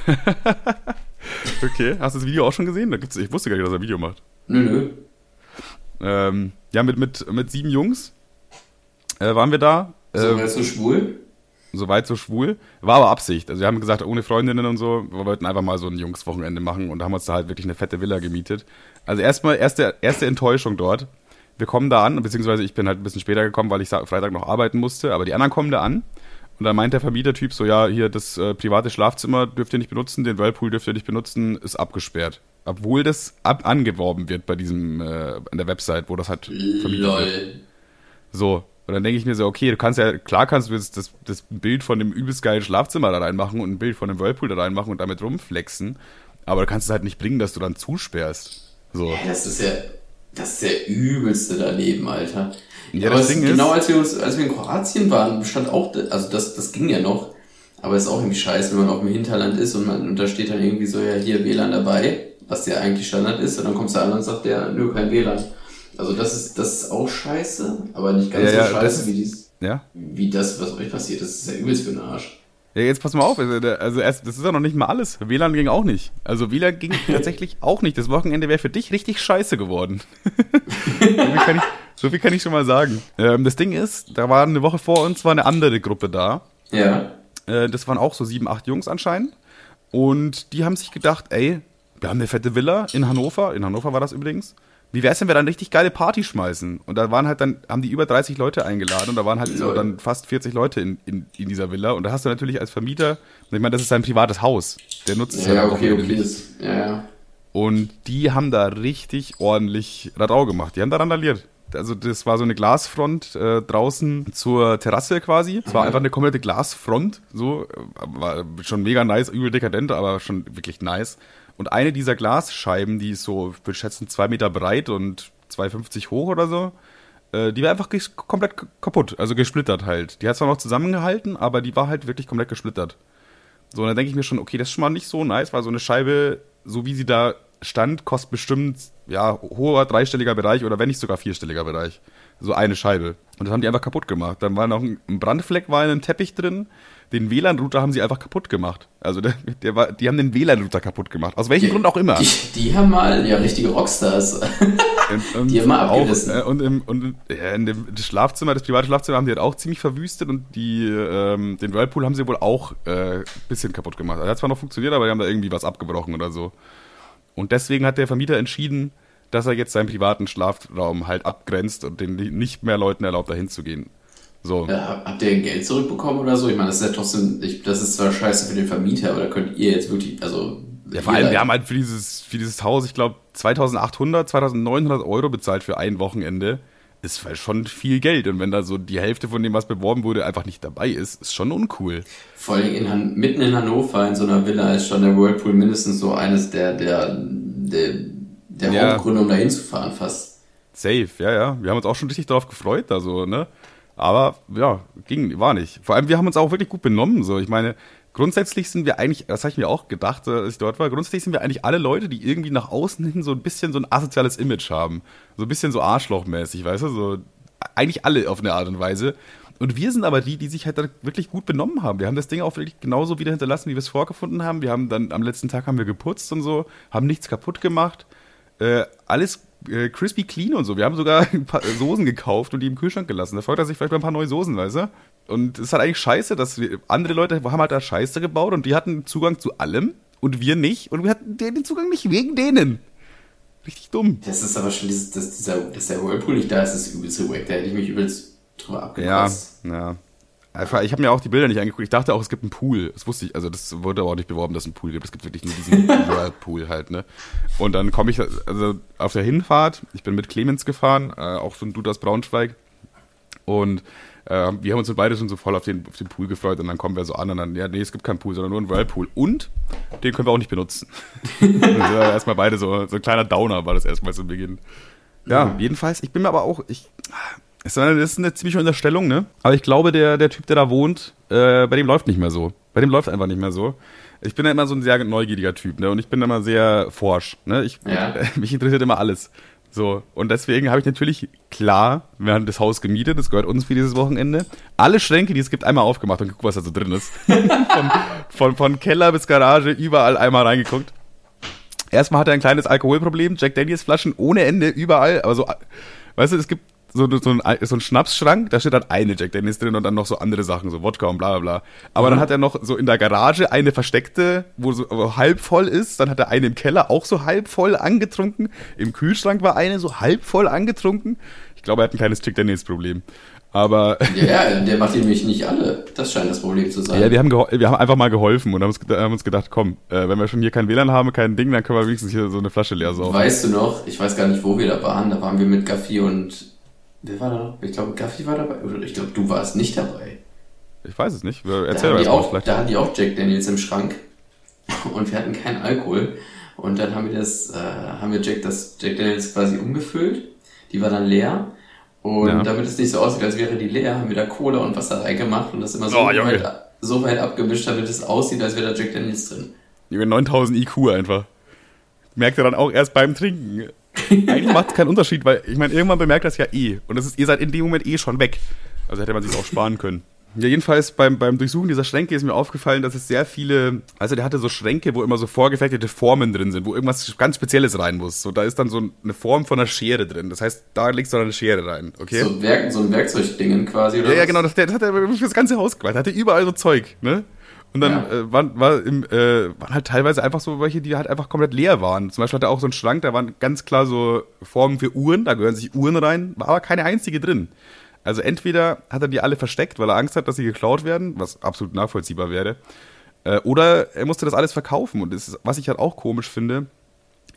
okay, hast du das Video auch schon gesehen? Da gibt's, ich wusste gar nicht, dass er ein Video macht. Nö, nö. Ähm, ja, mit, mit, mit sieben Jungs äh, waren wir da. Ähm, so schwul? Soweit so schwul. War aber Absicht. Also wir haben gesagt, ohne Freundinnen und so, wir wollten einfach mal so ein Jungswochenende machen und haben uns da halt wirklich eine fette Villa gemietet. Also erstmal, erste, erste Enttäuschung dort. Wir kommen da an, beziehungsweise ich bin halt ein bisschen später gekommen, weil ich Freitag noch arbeiten musste, aber die anderen kommen da an und dann meint der Vermietertyp so, ja, hier das äh, private Schlafzimmer dürft ihr nicht benutzen, den Whirlpool dürft ihr nicht benutzen, ist abgesperrt. Obwohl das ab angeworben wird bei diesem, äh, an der Website, wo das halt vermietet Lol. wird. So. Und dann denke ich mir so, okay, du kannst ja, klar kannst du jetzt das, das Bild von dem übelst geilen Schlafzimmer da reinmachen und ein Bild von dem Whirlpool da reinmachen und damit rumflexen. Aber du kannst es halt nicht bringen, dass du dann zusperrst. So. Das ist ja, das ist der übelste daneben, Alter. Ja, das Ding genau als wir uns, als wir in Kroatien waren, stand auch, also das, das ging ja noch. Aber ist auch irgendwie scheiße, wenn man auf dem Hinterland ist und man, und da steht dann irgendwie so, ja, hier WLAN dabei, was ja eigentlich Standard ist, und dann kommst du an und sagt der, nö, kein WLAN. Also das ist, das ist auch scheiße, aber nicht ganz ja, so ja, scheiße wie dies, ja? wie das, was euch passiert. Das ist ja übelst für den Arsch. Ja, jetzt pass mal auf, also, also erst, das ist ja noch nicht mal alles. WLAN ging auch nicht. Also WLAN ging tatsächlich auch nicht. Das Wochenende wäre für dich richtig scheiße geworden. so, viel kann ich, so, viel kann ich, schon mal sagen. Ähm, das Ding ist, da war eine Woche vor uns, war eine andere Gruppe da. Ja. Äh, das waren auch so sieben, acht Jungs anscheinend. Und die haben sich gedacht, ey, wir haben eine fette Villa in Hannover. In Hannover war das übrigens wie wär's, wenn wir dann richtig geile Party schmeißen? Und da waren halt dann, haben die über 30 Leute eingeladen und da waren halt so dann fast 40 Leute in, in, in dieser Villa. Und da hast du natürlich als Vermieter, ich meine, das ist sein privates Haus. Der nutzt es ja, ja okay, okay. Das, ja, ja. Und die haben da richtig ordentlich Radau gemacht. Die haben da randaliert. Also das war so eine Glasfront äh, draußen zur Terrasse quasi. Es war einfach eine komplette Glasfront. So war schon mega nice, übel dekadent, aber schon wirklich nice. Und eine dieser Glasscheiben, die ist so, ich würde schätzen, zwei Meter breit und 2,50 hoch oder so, äh, die war einfach komplett kaputt, also gesplittert halt. Die hat zwar noch zusammengehalten, aber die war halt wirklich komplett gesplittert. So, und dann denke ich mir schon, okay, das ist schon mal nicht so nice, weil so eine Scheibe, so wie sie da stand, kostet bestimmt, ja, hoher dreistelliger Bereich oder wenn nicht sogar vierstelliger Bereich. So eine Scheibe. Und das haben die einfach kaputt gemacht. Dann war noch ein Brandfleck war in einem Teppich drin den WLAN-Router haben sie einfach kaputt gemacht. Also der, der war, die haben den WLAN-Router kaputt gemacht. Aus welchem die, Grund auch immer. Die, die, haben mal, ja, richtige Rockstars. Und, und die haben mal abgerissen. Auch, äh, und im, und ja, in dem Schlafzimmer, das private Schlafzimmer haben die halt auch ziemlich verwüstet und die, ähm, den Whirlpool haben sie wohl auch ein äh, bisschen kaputt gemacht. Also, er hat zwar noch funktioniert, aber die haben da irgendwie was abgebrochen oder so. Und deswegen hat der Vermieter entschieden, dass er jetzt seinen privaten Schlafraum halt abgrenzt und den nicht mehr Leuten erlaubt, dahin zu gehen. So. Ja, habt ihr Geld zurückbekommen oder so? Ich meine, das ist ja trotzdem, ich, das ist zwar scheiße für den Vermieter, aber da könnt ihr jetzt wirklich, also. Ja, vor allem, wir haben halt für dieses, für dieses Haus, ich glaube, 2800, 2900 Euro bezahlt für ein Wochenende. Ist halt schon viel Geld. Und wenn da so die Hälfte von dem, was beworben wurde, einfach nicht dabei ist, ist schon uncool. Vor allem in mitten in Hannover, in so einer Villa, ist schon der Whirlpool mindestens so eines der, der, der, der ja. Hauptgründe, um da hinzufahren fast. Safe, ja, ja. Wir haben uns auch schon richtig darauf gefreut, also, ne? Aber ja, ging, war nicht. Vor allem, wir haben uns auch wirklich gut benommen. So, ich meine, grundsätzlich sind wir eigentlich, das habe ich mir auch gedacht, äh, als ich dort war, grundsätzlich sind wir eigentlich alle Leute, die irgendwie nach außen hin so ein bisschen so ein asoziales Image haben. So ein bisschen so arschlochmäßig, weißt du? So, eigentlich alle auf eine Art und Weise. Und wir sind aber die, die sich halt dann wirklich gut benommen haben. Wir haben das Ding auch wirklich genauso wieder hinterlassen, wie wir es vorgefunden haben. Wir haben dann am letzten Tag haben wir geputzt und so, haben nichts kaputt gemacht. Äh, alles äh, Crispy Clean und so. Wir haben sogar ein paar Soßen gekauft und die im Kühlschrank gelassen. Da freut er sich vielleicht bei ein paar neue Soßen, weißt du? Und es ist halt eigentlich scheiße, dass wir, andere Leute haben halt da Scheiße gebaut und die hatten Zugang zu allem und wir nicht. Und wir hatten den Zugang nicht wegen denen. Richtig dumm. Das ist aber schon dieses, dass, dieser, dass der Whirlpool nicht da ist, ist übelst wack. Da hätte ich mich übelst drüber abgekratzt. Ja, ja. Ich habe mir auch die Bilder nicht angeguckt. Ich dachte auch, es gibt einen Pool. Das wusste ich, also das wurde aber auch nicht beworben, dass es einen Pool gibt. Es gibt wirklich nur diesen Whirlpool halt, ne? Und dann komme ich, also auf der Hinfahrt, ich bin mit Clemens gefahren, äh, auch so ein Dude aus Braunschweig. Und äh, wir haben uns beide schon so voll auf den, auf den Pool gefreut und dann kommen wir so an und dann, ja, nee, es gibt keinen Pool, sondern nur einen Whirlpool. Und den können wir auch nicht benutzen. also erstmal beide so, so ein kleiner Downer war das erstmal zu Beginn. Ja, jedenfalls, ich bin mir aber auch, ich, das ist eine ziemliche Unterstellung, ne? Aber ich glaube, der, der Typ, der da wohnt, äh, bei dem läuft nicht mehr so. Bei dem läuft einfach nicht mehr so. Ich bin ja immer so ein sehr neugieriger Typ, ne? Und ich bin immer sehr forsch, ne? Ich, ja. mich interessiert immer alles. So, und deswegen habe ich natürlich, klar, wir haben das Haus gemietet, das gehört uns für dieses Wochenende. Alle Schränke, die es gibt, einmal aufgemacht und geguckt, was da so drin ist. von, von, von Keller bis Garage, überall einmal reingeguckt. Erstmal hat er ein kleines Alkoholproblem, Jack Daniels Flaschen ohne Ende, überall, aber so, weißt du, es gibt so, so, ein, so ein Schnapsschrank, da steht dann eine Jack Daniels drin und dann noch so andere Sachen, so Wodka und bla bla bla. Aber mhm. dann hat er noch so in der Garage eine versteckte, wo so wo halb voll ist. Dann hat er eine im Keller auch so halb voll angetrunken. Im Kühlschrank war eine so halb voll angetrunken. Ich glaube, er hat ein kleines Jack Daniels Problem. Aber. Ja, der macht nämlich nicht alle. Das scheint das Problem zu sein. Ja, wir haben, wir haben einfach mal geholfen und haben uns, haben uns gedacht, komm, äh, wenn wir schon hier kein WLAN haben, kein Ding, dann können wir wenigstens hier so eine Flasche leer saugen. Weißt du noch, ich weiß gar nicht, wo wir da waren, da waren wir mit Gaffi und Wer war da noch? Ich glaube, Gaffi war dabei. Oder ich glaube, du warst nicht dabei. Ich weiß es nicht. Erzähl da auch, vielleicht. Da hatten die auch Jack Daniels im Schrank. Und wir hatten keinen Alkohol. Und dann haben wir das, äh, haben wir Jack, das Jack Daniels quasi umgefüllt. Die war dann leer. Und ja. damit es nicht so aussieht, als wäre die leer, haben wir da Cola und Wasser reingemacht und das immer so, oh, weit, so weit abgemischt, damit es aussieht, als wäre da Jack Daniels drin. Über 9000 IQ einfach. Merkt er dann auch erst beim Trinken. Eigentlich macht es keinen Unterschied, weil ich meine, irgendwann bemerkt das ja eh. Und das ist, ihr seid in dem Moment eh schon weg. Also hätte man sich auch sparen können. Ja, jedenfalls beim, beim Durchsuchen dieser Schränke ist mir aufgefallen, dass es sehr viele, also der hatte so Schränke, wo immer so vorgefertigte Formen drin sind, wo irgendwas ganz Spezielles rein muss. So, da ist dann so eine Form von einer Schere drin. Das heißt, da legst du dann eine Schere rein, okay? So, Werk, so ein Werkzeugdingen quasi, oder? Ja, ja, genau, das, das hat er für das ganze Haus gemacht. Er hatte überall so Zeug, ne? Und dann ja. äh, waren, war im, äh, waren halt teilweise einfach so welche, die halt einfach komplett leer waren. Zum Beispiel hatte er auch so einen Schrank, da waren ganz klar so Formen für Uhren, da gehören sich Uhren rein, war aber keine einzige drin. Also entweder hat er die alle versteckt, weil er Angst hat, dass sie geklaut werden, was absolut nachvollziehbar wäre, äh, oder er musste das alles verkaufen. Und ist, was ich halt auch komisch finde,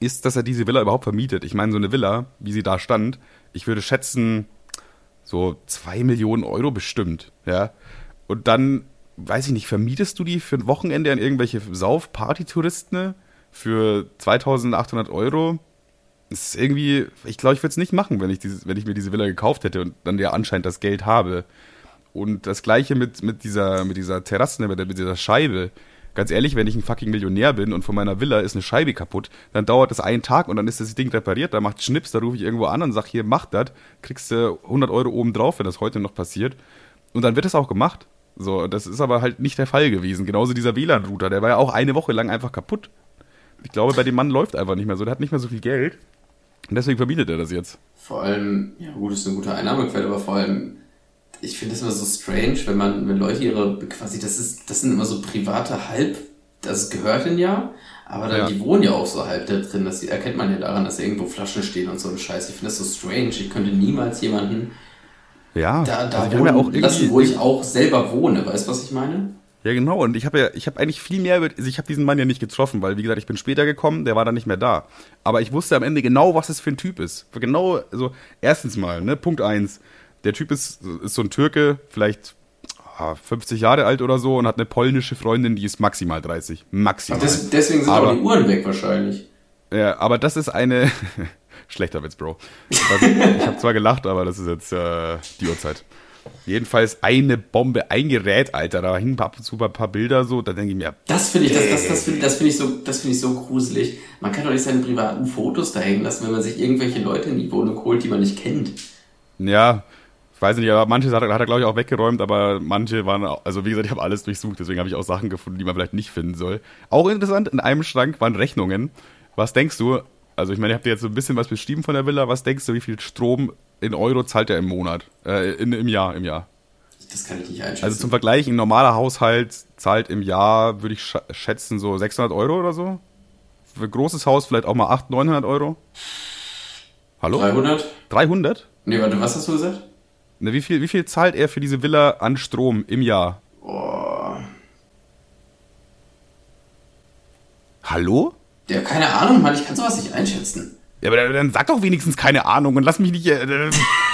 ist, dass er diese Villa überhaupt vermietet. Ich meine, so eine Villa, wie sie da stand, ich würde schätzen, so zwei Millionen Euro bestimmt, ja. Und dann weiß ich nicht, vermietest du die für ein Wochenende an irgendwelche Sauf-Party-Touristen für 2800 Euro? Das ist irgendwie, ich glaube, ich würde es nicht machen, wenn ich, dieses, wenn ich mir diese Villa gekauft hätte und dann ja anscheinend das Geld habe. Und das gleiche mit, mit, dieser, mit dieser Terrasse, mit, mit dieser Scheibe. Ganz ehrlich, wenn ich ein fucking Millionär bin und von meiner Villa ist eine Scheibe kaputt, dann dauert das einen Tag und dann ist das Ding repariert, da macht Schnips, da rufe ich irgendwo an und sag hier, mach das, kriegst du 100 Euro oben drauf, wenn das heute noch passiert. Und dann wird es auch gemacht. So, das ist aber halt nicht der Fall gewesen. Genauso dieser WLAN-Router, der war ja auch eine Woche lang einfach kaputt. Ich glaube, bei dem Mann läuft einfach nicht mehr so. Der hat nicht mehr so viel Geld. Und deswegen verbietet er das jetzt. Vor allem, ja gut, ist eine gute Einnahmequelle, aber vor allem, ich finde es immer so strange, wenn man, wenn Leute ihre, quasi, das ist, das sind immer so private Halb, das gehört ihnen ja, aber dann, ja. die wohnen ja auch so halb da drin, das erkennt man ja daran, dass irgendwo Flaschen stehen und so ein Scheiß. Ich finde das so strange. Ich könnte niemals jemanden ja, da, da also wohnen, ja auch lassen, wo ich auch selber wohne. Weißt du, was ich meine? Ja, genau. Und ich habe ja, ich habe eigentlich viel mehr, also ich habe diesen Mann ja nicht getroffen, weil wie gesagt, ich bin später gekommen, der war dann nicht mehr da. Aber ich wusste am Ende genau, was es für ein Typ ist. Genau, also erstens mal, ne, Punkt eins, der Typ ist, ist so ein Türke, vielleicht 50 ah, Jahre alt oder so und hat eine polnische Freundin, die ist maximal 30. Maximal. Ach, des, deswegen sind aber, auch die Uhren weg wahrscheinlich. Ja, aber das ist eine, Schlechter Witz, Bro. Ich habe zwar gelacht, aber das ist jetzt äh, die Uhrzeit. Jedenfalls eine Bombe, ein Gerät, Alter. Da hingen ab und zu ein paar Bilder so, da denke ich mir. Das finde ich, das, das, das finde find ich, so, find ich so gruselig. Man kann doch nicht seine privaten Fotos da hängen lassen, wenn man sich irgendwelche Leute in die Wohnung holt, die man nicht kennt. Ja, ich weiß nicht, aber manche hat er, hat er glaube ich, auch weggeräumt, aber manche waren, also wie gesagt, ich habe alles durchsucht, deswegen habe ich auch Sachen gefunden, die man vielleicht nicht finden soll. Auch interessant, in einem Schrank waren Rechnungen. Was denkst du, Also ich meine, ihr habt jetzt so ein bisschen was beschrieben von der Villa. Was denkst du, wie viel Strom in Euro zahlt er im Monat? Äh, in, Im Jahr, im Jahr. Das kann ich nicht einschätzen. Also zum Vergleich, ein normaler Haushalt zahlt im Jahr, würde ich schätzen, so 600 Euro oder so. Für ein großes Haus vielleicht auch mal 800, 900 Euro. Hallo? 300? 300? Nee, warte, was hast du gesagt? Na, wie, viel, wie viel zahlt er für diese Villa an Strom im Jahr? Oh. Hallo? Ja, keine Ahnung, Mann, ich kann sowas nicht einschätzen. Ja, aber dann, dann sag doch wenigstens keine Ahnung und lass mich nicht. Äh,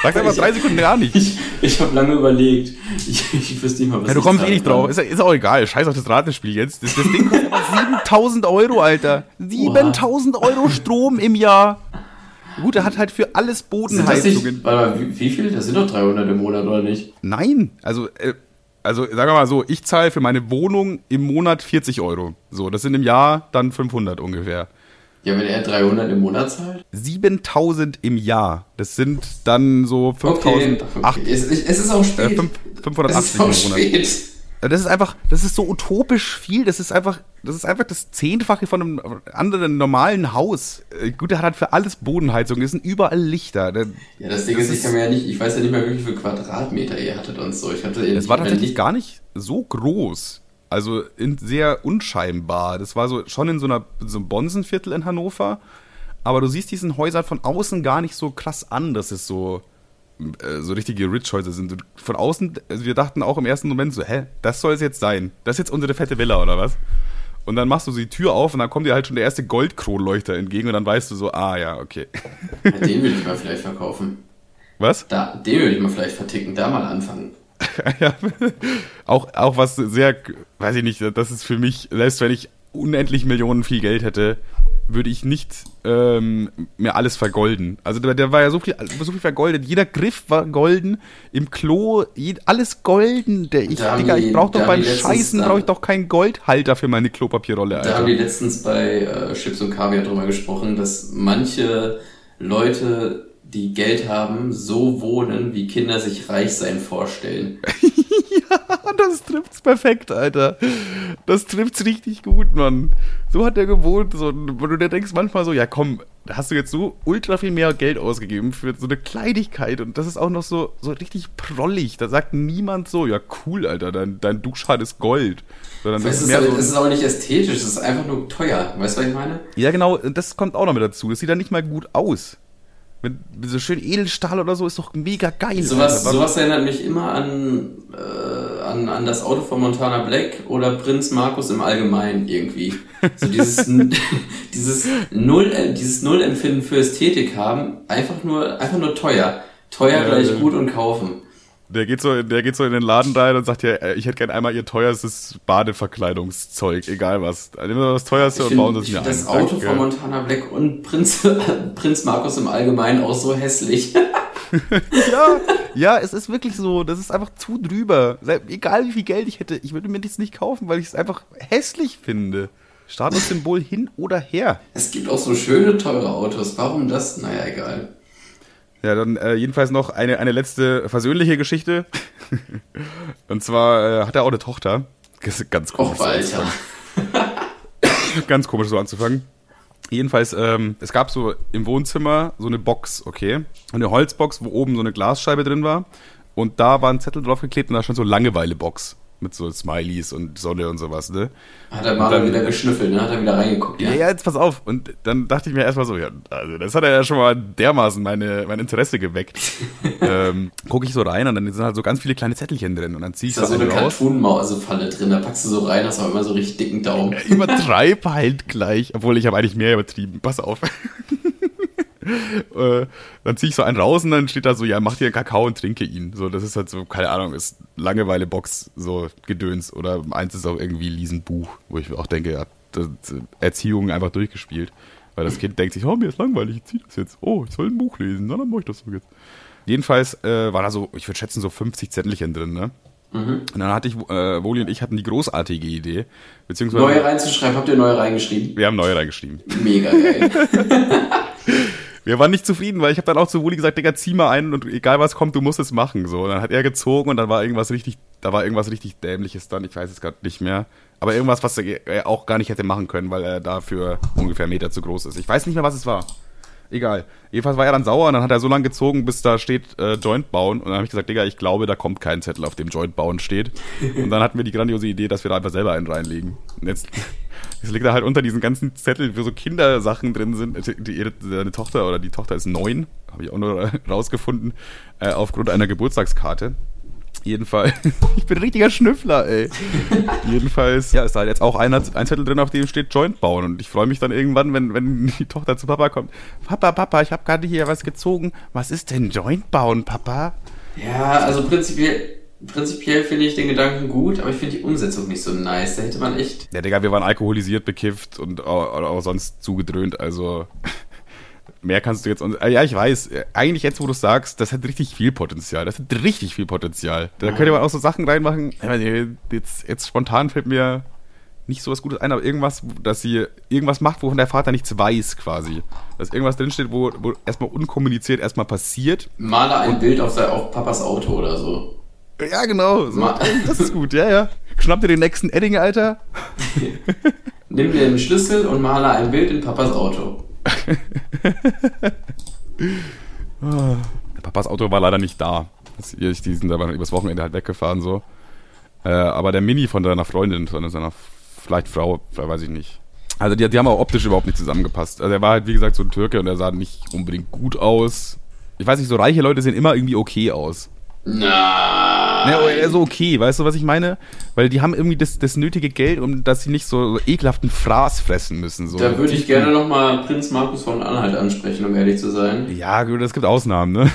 sag einfach drei Sekunden gar nicht. Ich, ich habe lange überlegt. Ich, ich wüsste nicht mal, was ja, du kommst eh nicht drauf. Ist, ist auch egal. Scheiß auf das Ratenspiel jetzt. Das, das Ding kostet 7000 Euro, Alter. 7000 Euro Strom im Jahr. Gut, er hat halt für alles Bodenheizungen. Warte mal, wie, wie viel? Das sind doch 300 im Monat, oder nicht? Nein, also, äh, also sagen wir mal so, ich zahle für meine Wohnung im Monat 40 Euro. So, das sind im Jahr dann 500 ungefähr. Ja, wenn er 300 im Monat zahlt? 7000 im Jahr. Das sind dann so 5000. Okay, okay. Es, es, ist auch spät. Äh, 580 es ist auch im Monat. Spät. Das ist einfach, das ist so utopisch viel. Das ist einfach, das ist einfach das Zehnfache von einem anderen normalen Haus. Äh, gut, der hat halt für alles Bodenheizung. Es sind überall Lichter. ja, das Ding das ist, ich kann mir ja nicht, ich weiß ja nicht mehr, wie viele Quadratmeter ihr hattet und so. Ich hatte das war tatsächlich gar nicht so groß. Also in, sehr unscheinbar. Das war so schon in so, einer, so einem Bonsenviertel in Hannover. Aber du siehst diesen Häusern von außen gar nicht so krass an, dass es so, äh, so richtige Rich-Häuser sind. Von außen, also wir dachten auch im ersten Moment so, hä, das soll es jetzt sein. Das ist jetzt unsere fette Villa oder was? Und dann machst du die Tür auf und dann kommt dir halt schon der erste Goldkronleuchter entgegen und dann weißt du so, ah ja, okay. Den will ich mal vielleicht verkaufen. Was? Da, den würde ich mal vielleicht verticken, da mal anfangen. ja, auch, auch was sehr, weiß ich nicht, das ist für mich, selbst wenn ich unendlich Millionen viel Geld hätte, würde ich nicht ähm, mehr alles vergolden. Also der, der war ja so viel, so viel vergoldet. Jeder Griff war golden, im Klo alles golden. Der ich, Digga, ich brauche doch beim Scheißen brauche ich doch keinen Goldhalter für meine Klopapierrolle. Alter. Da haben wir letztens bei äh, Chips und Kaviar drüber gesprochen, dass manche Leute die Geld haben, so wohnen, wie Kinder sich reich sein vorstellen. ja, das trifft's perfekt, Alter. Das trifft's richtig gut, Mann. So hat er gewohnt. So, wo du dir denkst manchmal so, ja komm, da hast du jetzt so ultra viel mehr Geld ausgegeben für so eine Kleinigkeit und das ist auch noch so, so richtig prollig. Da sagt niemand so, ja cool, Alter, dein, dein Duschhahn ist Gold. Sondern das, ist, aber, so, ist auch nicht ästhetisch, es ist einfach nur teuer. Weißt du, was ich meine? Ja, genau, das kommt auch noch mit dazu. Das sieht dann nicht mal gut aus. Mit, so schön Edelstahl oder so ist doch mega geil. Sowas, sowas erinnert mich immer an, äh, an, an das Auto von Montana Black oder Prinz Markus im Allgemeinen irgendwie. So dieses, dieses Null, dieses Nullempfinden für Ästhetik haben, einfach nur, einfach nur teuer. Teuer ja, gleich ja. gut und kaufen. Der geht so, der geht so in den Laden rein und sagt ja, äh, ich hätte gern einmal ihr teuerstes Badeverkleidungszeug, egal was. Nehmen wir das teuerste und bauen das mir ein. Das Auto Danke. von Montana Black und Prinz, Prinz Markus im Allgemeinen auch so hässlich. ja, ja, es ist wirklich so, das ist einfach zu drüber. Egal wie viel Geld ich hätte, ich würde mir das nicht kaufen, weil ich es einfach hässlich finde. Statussymbol hin oder her. Es gibt auch so schöne, teure Autos. Warum das? Naja, egal. Ja, dann äh, jedenfalls noch eine, eine letzte versöhnliche Geschichte. Und zwar äh, hat er auch eine Tochter. Ganz komisch. Och, Alter. Ganz komisch so anzufangen. Jedenfalls, ähm, es gab so im Wohnzimmer so eine Box, okay? Eine Holzbox, wo oben so eine Glasscheibe drin war. Und da war ein Zettel draufgeklebt und da stand so Langeweile-Box mit so Smileys und Sonne und sowas, ne? Hat er mal wieder geschnüffelt, ne? Hat er wieder reingeguckt, ja? Ja, jetzt pass auf. Und dann dachte ich mir erstmal so, ja, also das hat er ja schon mal dermaßen meine, mein Interesse geweckt. ähm, gucke ich so rein und dann sind halt so ganz viele kleine Zettelchen drin und dann ziehe ich da so eine Cartoon-Falle drin, da packst du so rein, hast aber immer so richtig dicken Daumen. Ja, übertreib halt gleich, obwohl ich habe eigentlich mehr übertrieben. Pass auf. äh, dann ziehe ich so einen raus und dann steht da so, ja, mach dir einen Kakao und trinke ihn. So, das ist halt so, keine Ahnung, ist Langeweile-Box, so Gedöns. Oder eins ist auch irgendwie Liesenbuch, wo ich auch denke, ja, Erziehung einfach durchgespielt. Weil das Kind denkt sich, oh, mir ist langweilig, ich zieh das jetzt. Oh, ich soll ein Buch lesen, na, dann mach ich das so jetzt. Jedenfalls äh, war da so, ich würde schätzen, so 50 Zettelchen drin, ne? Mhm. Und dann hatte ich, äh, Woli und ich hatten die großartige Idee, beziehungsweise... Neue reinzuschreiben, habt ihr neue reingeschrieben? Wir haben neue reingeschrieben. Mega geil. wir waren nicht zufrieden, weil ich habe dann auch zu Wuli gesagt, Digga, zieh mal ein und egal was kommt, du musst es machen. So, und dann hat er gezogen und dann war irgendwas richtig, da war irgendwas richtig dämliches dann, ich weiß es gerade nicht mehr. Aber irgendwas, was er auch gar nicht hätte machen können, weil er dafür ungefähr einen Meter zu groß ist. Ich weiß nicht mehr, was es war. Egal. Jedenfalls war er dann sauer und dann hat er so lange gezogen, bis da steht äh, Joint bauen. Und dann habe ich gesagt, Digga, ich glaube, da kommt kein Zettel, auf dem Joint bauen steht. Und dann hatten wir die grandiose Idee, dass wir da einfach selber einen reinlegen. Und jetzt, jetzt liegt er halt unter diesen ganzen Zetteln, wo so Kindersachen drin sind. Die, die, seine Tochter oder die Tochter ist neun, habe ich auch nur rausgefunden, äh, aufgrund einer Geburtstagskarte. Jedenfalls, ich bin ein richtiger Schnüffler, ey. Jedenfalls, ja, ist da halt jetzt auch ein, ein Zettel drin, auf dem steht Joint bauen. Und ich freue mich dann irgendwann, wenn, wenn die Tochter zu Papa kommt. Papa, Papa, ich habe gerade hier was gezogen. Was ist denn Joint bauen, Papa? Ja, also prinzipiell, prinzipiell finde ich den Gedanken gut, aber ich finde die Umsetzung nicht so nice. Da hätte man echt. Ja, Digga, wir waren alkoholisiert, bekifft und auch, auch sonst zugedröhnt, also mehr kannst du jetzt. Äh, ja, ich weiß. Eigentlich jetzt, wo du sagst, das hat richtig viel Potenzial. Das hat richtig viel Potenzial. Da könnte man auch so Sachen reinmachen. Jetzt, jetzt spontan fällt mir nicht so was Gutes ein, aber irgendwas, dass sie irgendwas macht, wovon der Vater nichts weiß, quasi. Dass irgendwas drinsteht, wo, wo erstmal unkommuniziert erstmal passiert. Male ein Bild auf, auf Papas Auto oder so. Ja, genau. So. Das ist gut, ja, ja. Schnapp dir den nächsten Edding, Alter. Nimm dir einen Schlüssel und male ein Bild in Papas Auto. Papas Auto war leider nicht da. Die sind aber übers Wochenende halt weggefahren so. Äh, aber der Mini von deiner Freundin, von seiner vielleicht Frau, weiß ich nicht. Also die, die haben auch optisch überhaupt nicht zusammengepasst. Also er war halt, wie gesagt, so ein Türke und er sah nicht unbedingt gut aus. Ich weiß nicht, so reiche Leute sehen immer irgendwie okay aus. Nein. Ja, also okay, weißt du, was ich meine? Weil die haben irgendwie das, das nötige Geld, um dass sie nicht so, so ekelhaften Fraß fressen müssen. So. Da würde ich gerne nochmal Prinz Markus von Anhalt ansprechen, um ehrlich zu sein. Ja, gut, es gibt Ausnahmen, ne?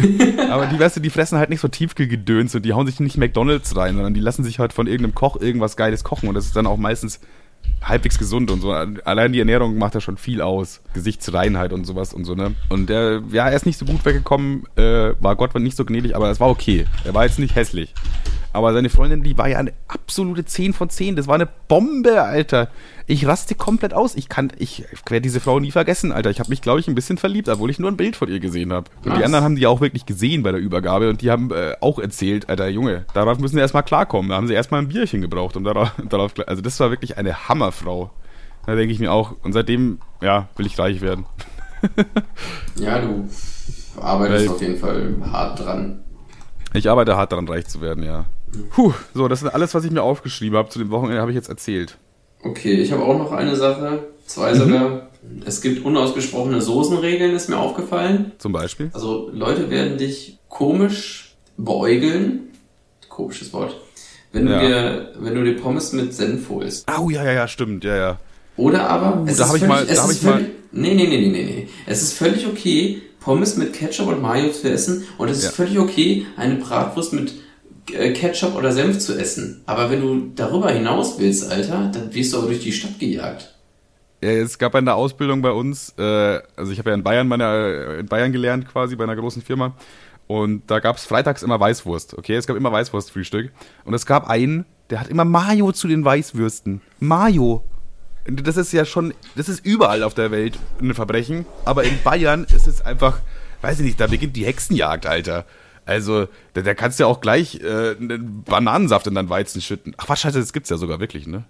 Aber die, weißt du, die fressen halt nicht so Tiefkühlgedöns und die hauen sich nicht McDonalds rein, sondern die lassen sich halt von irgendeinem Koch irgendwas Geiles kochen und das ist dann auch meistens halbwegs gesund und so. Allein die Ernährung macht ja schon viel aus. Gesichtsreinheit und sowas und so, ne? Und der, ja, er ist nicht so gut weggekommen, äh, war Gott nicht so gnädig, aber es war okay. Er war jetzt nicht hässlich. Aber seine Freundin, die war ja eine absolute 10 von 10. Das war eine Bombe, Alter. Ich raste komplett aus. Ich kann, ich werde diese Frau nie vergessen, Alter. Ich habe mich, glaube ich, ein bisschen verliebt, obwohl ich nur ein Bild von ihr gesehen habe. Und die anderen haben die auch wirklich gesehen bei der Übergabe und die haben äh, auch erzählt, Alter, Junge, darauf müssen sie erstmal klarkommen. Da haben sie erstmal ein Bierchen gebraucht, um darauf, darauf also das war wirklich eine Hammerfrau. Da denke ich mir auch. Und seitdem, ja, will ich reich werden. ja, du arbeitest Weil, auf jeden Fall hart dran. Ich arbeite hart daran, reich zu werden, ja. Puh, so, das ist alles, was ich mir aufgeschrieben habe. Zu dem Wochenende habe ich jetzt erzählt. Okay, ich habe auch noch eine Sache, zwei mhm. sogar. Es gibt unausgesprochene Soßenregeln, ist mir aufgefallen. Zum Beispiel? Also Leute werden dich komisch beäugeln. Komisches Wort. Wenn du, ja. dir, wenn du dir Pommes mit Senf holst. Oh, ja, ja, ja, stimmt, ja, ja. Oder aber, es da habe ich mal, da habe ich völlig, mal. Nee, nee, nee, nee, nee, nee. Es ist völlig okay, Pommes mit Ketchup und Mayo zu essen. Und es ja. ist völlig okay, eine Bratwurst mit Ketchup oder Senf zu essen. Aber wenn du darüber hinaus willst, Alter, dann wirst du aber durch die Stadt gejagt. Ja, es gab eine Ausbildung bei uns, äh, also ich habe ja in Bayern, meine, in Bayern gelernt quasi, bei einer großen Firma. Und da gab es freitags immer Weißwurst, okay? Es gab immer Weißwurstfrühstück. Und es gab einen, der hat immer Mayo zu den Weißwürsten. Mayo. Das ist ja schon, das ist überall auf der Welt ein Verbrechen. Aber in Bayern ist es einfach, weiß ich nicht, da beginnt die Hexenjagd, Alter. Also, da, da kannst du ja auch gleich äh, Bananensaft in deinen Weizen schütten. Ach was, scheiße, das gibt's ja sogar wirklich, ne?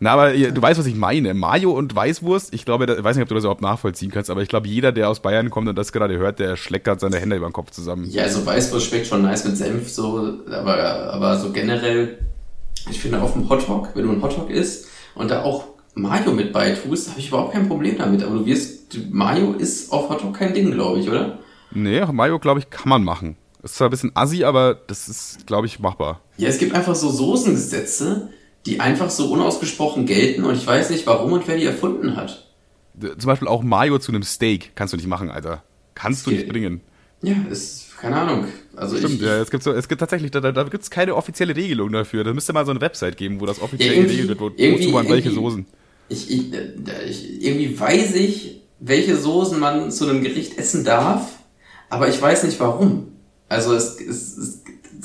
Na, aber du weißt, was ich meine. Mayo und Weißwurst, ich glaube, ich weiß nicht, ob du das überhaupt nachvollziehen kannst, aber ich glaube, jeder, der aus Bayern kommt und das gerade hört, der schlägt gerade seine Hände über den Kopf zusammen. Ja, also Weißwurst schmeckt schon nice mit Senf, so, aber, aber so generell, ich finde auf dem Hotdog, wenn du einen Hotdog isst und da auch Mayo mit beitust, habe ich überhaupt kein Problem damit. Aber du wirst, Mayo ist auf Hotdog kein Ding, glaube ich, oder? Nee, Mayo, glaube ich, kann man machen. Ist zwar ein bisschen assi, aber das ist, glaube ich, machbar. Ja, es gibt einfach so Soßengesetze, die einfach so unausgesprochen gelten und ich weiß nicht, warum und wer die erfunden hat. Zum Beispiel auch Mayo zu einem Steak kannst du nicht machen, Alter. Kannst du nicht bringen. Ja, ist, keine Ahnung. Also Stimmt, ich, ja, es gibt so, es gibt tatsächlich, da, da gibt es keine offizielle Regelung dafür. Da müsste mal so eine Website geben, wo das offiziell ja, geregelt wird, wo, wozu man welche Soßen. Ich, ich, ich, irgendwie weiß ich, welche Soßen man zu einem Gericht essen darf, aber ich weiß nicht warum. Also es, es, es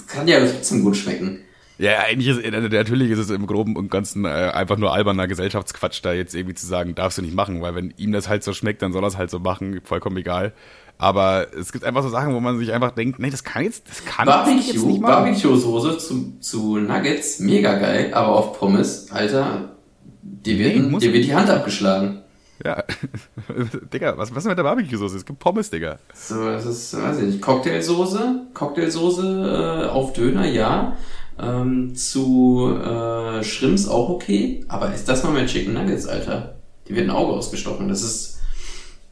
kann ja trotzdem gut schmecken. Ja, eigentlich ist, äh, natürlich ist es im Groben und Ganzen äh, einfach nur alberner Gesellschaftsquatsch, da jetzt irgendwie zu sagen, darfst du nicht machen, weil wenn ihm das halt so schmeckt, dann soll er es halt so machen, vollkommen egal. Aber es gibt einfach so Sachen, wo man sich einfach denkt, nee, das kann jetzt, das kann Barbecue, jetzt nicht machen. Barbecue-Soße zu, zu Nuggets, mega geil, aber auf Pommes, Alter, dir wird, Nee, dir wird die Hand abgeschlagen. Ja. Digga, was, was ist mit der Barbecue-Soße? Es gibt Pommes, Digga. So, das ist, weiß ich nicht, Cocktailsoße, Cocktailsoße äh, auf Döner, ja. Ähm, zu äh, Shrimps auch okay, aber ist das mal mit Chicken Nuggets, Alter? Die wird ein Auge ausgestochen, das ist...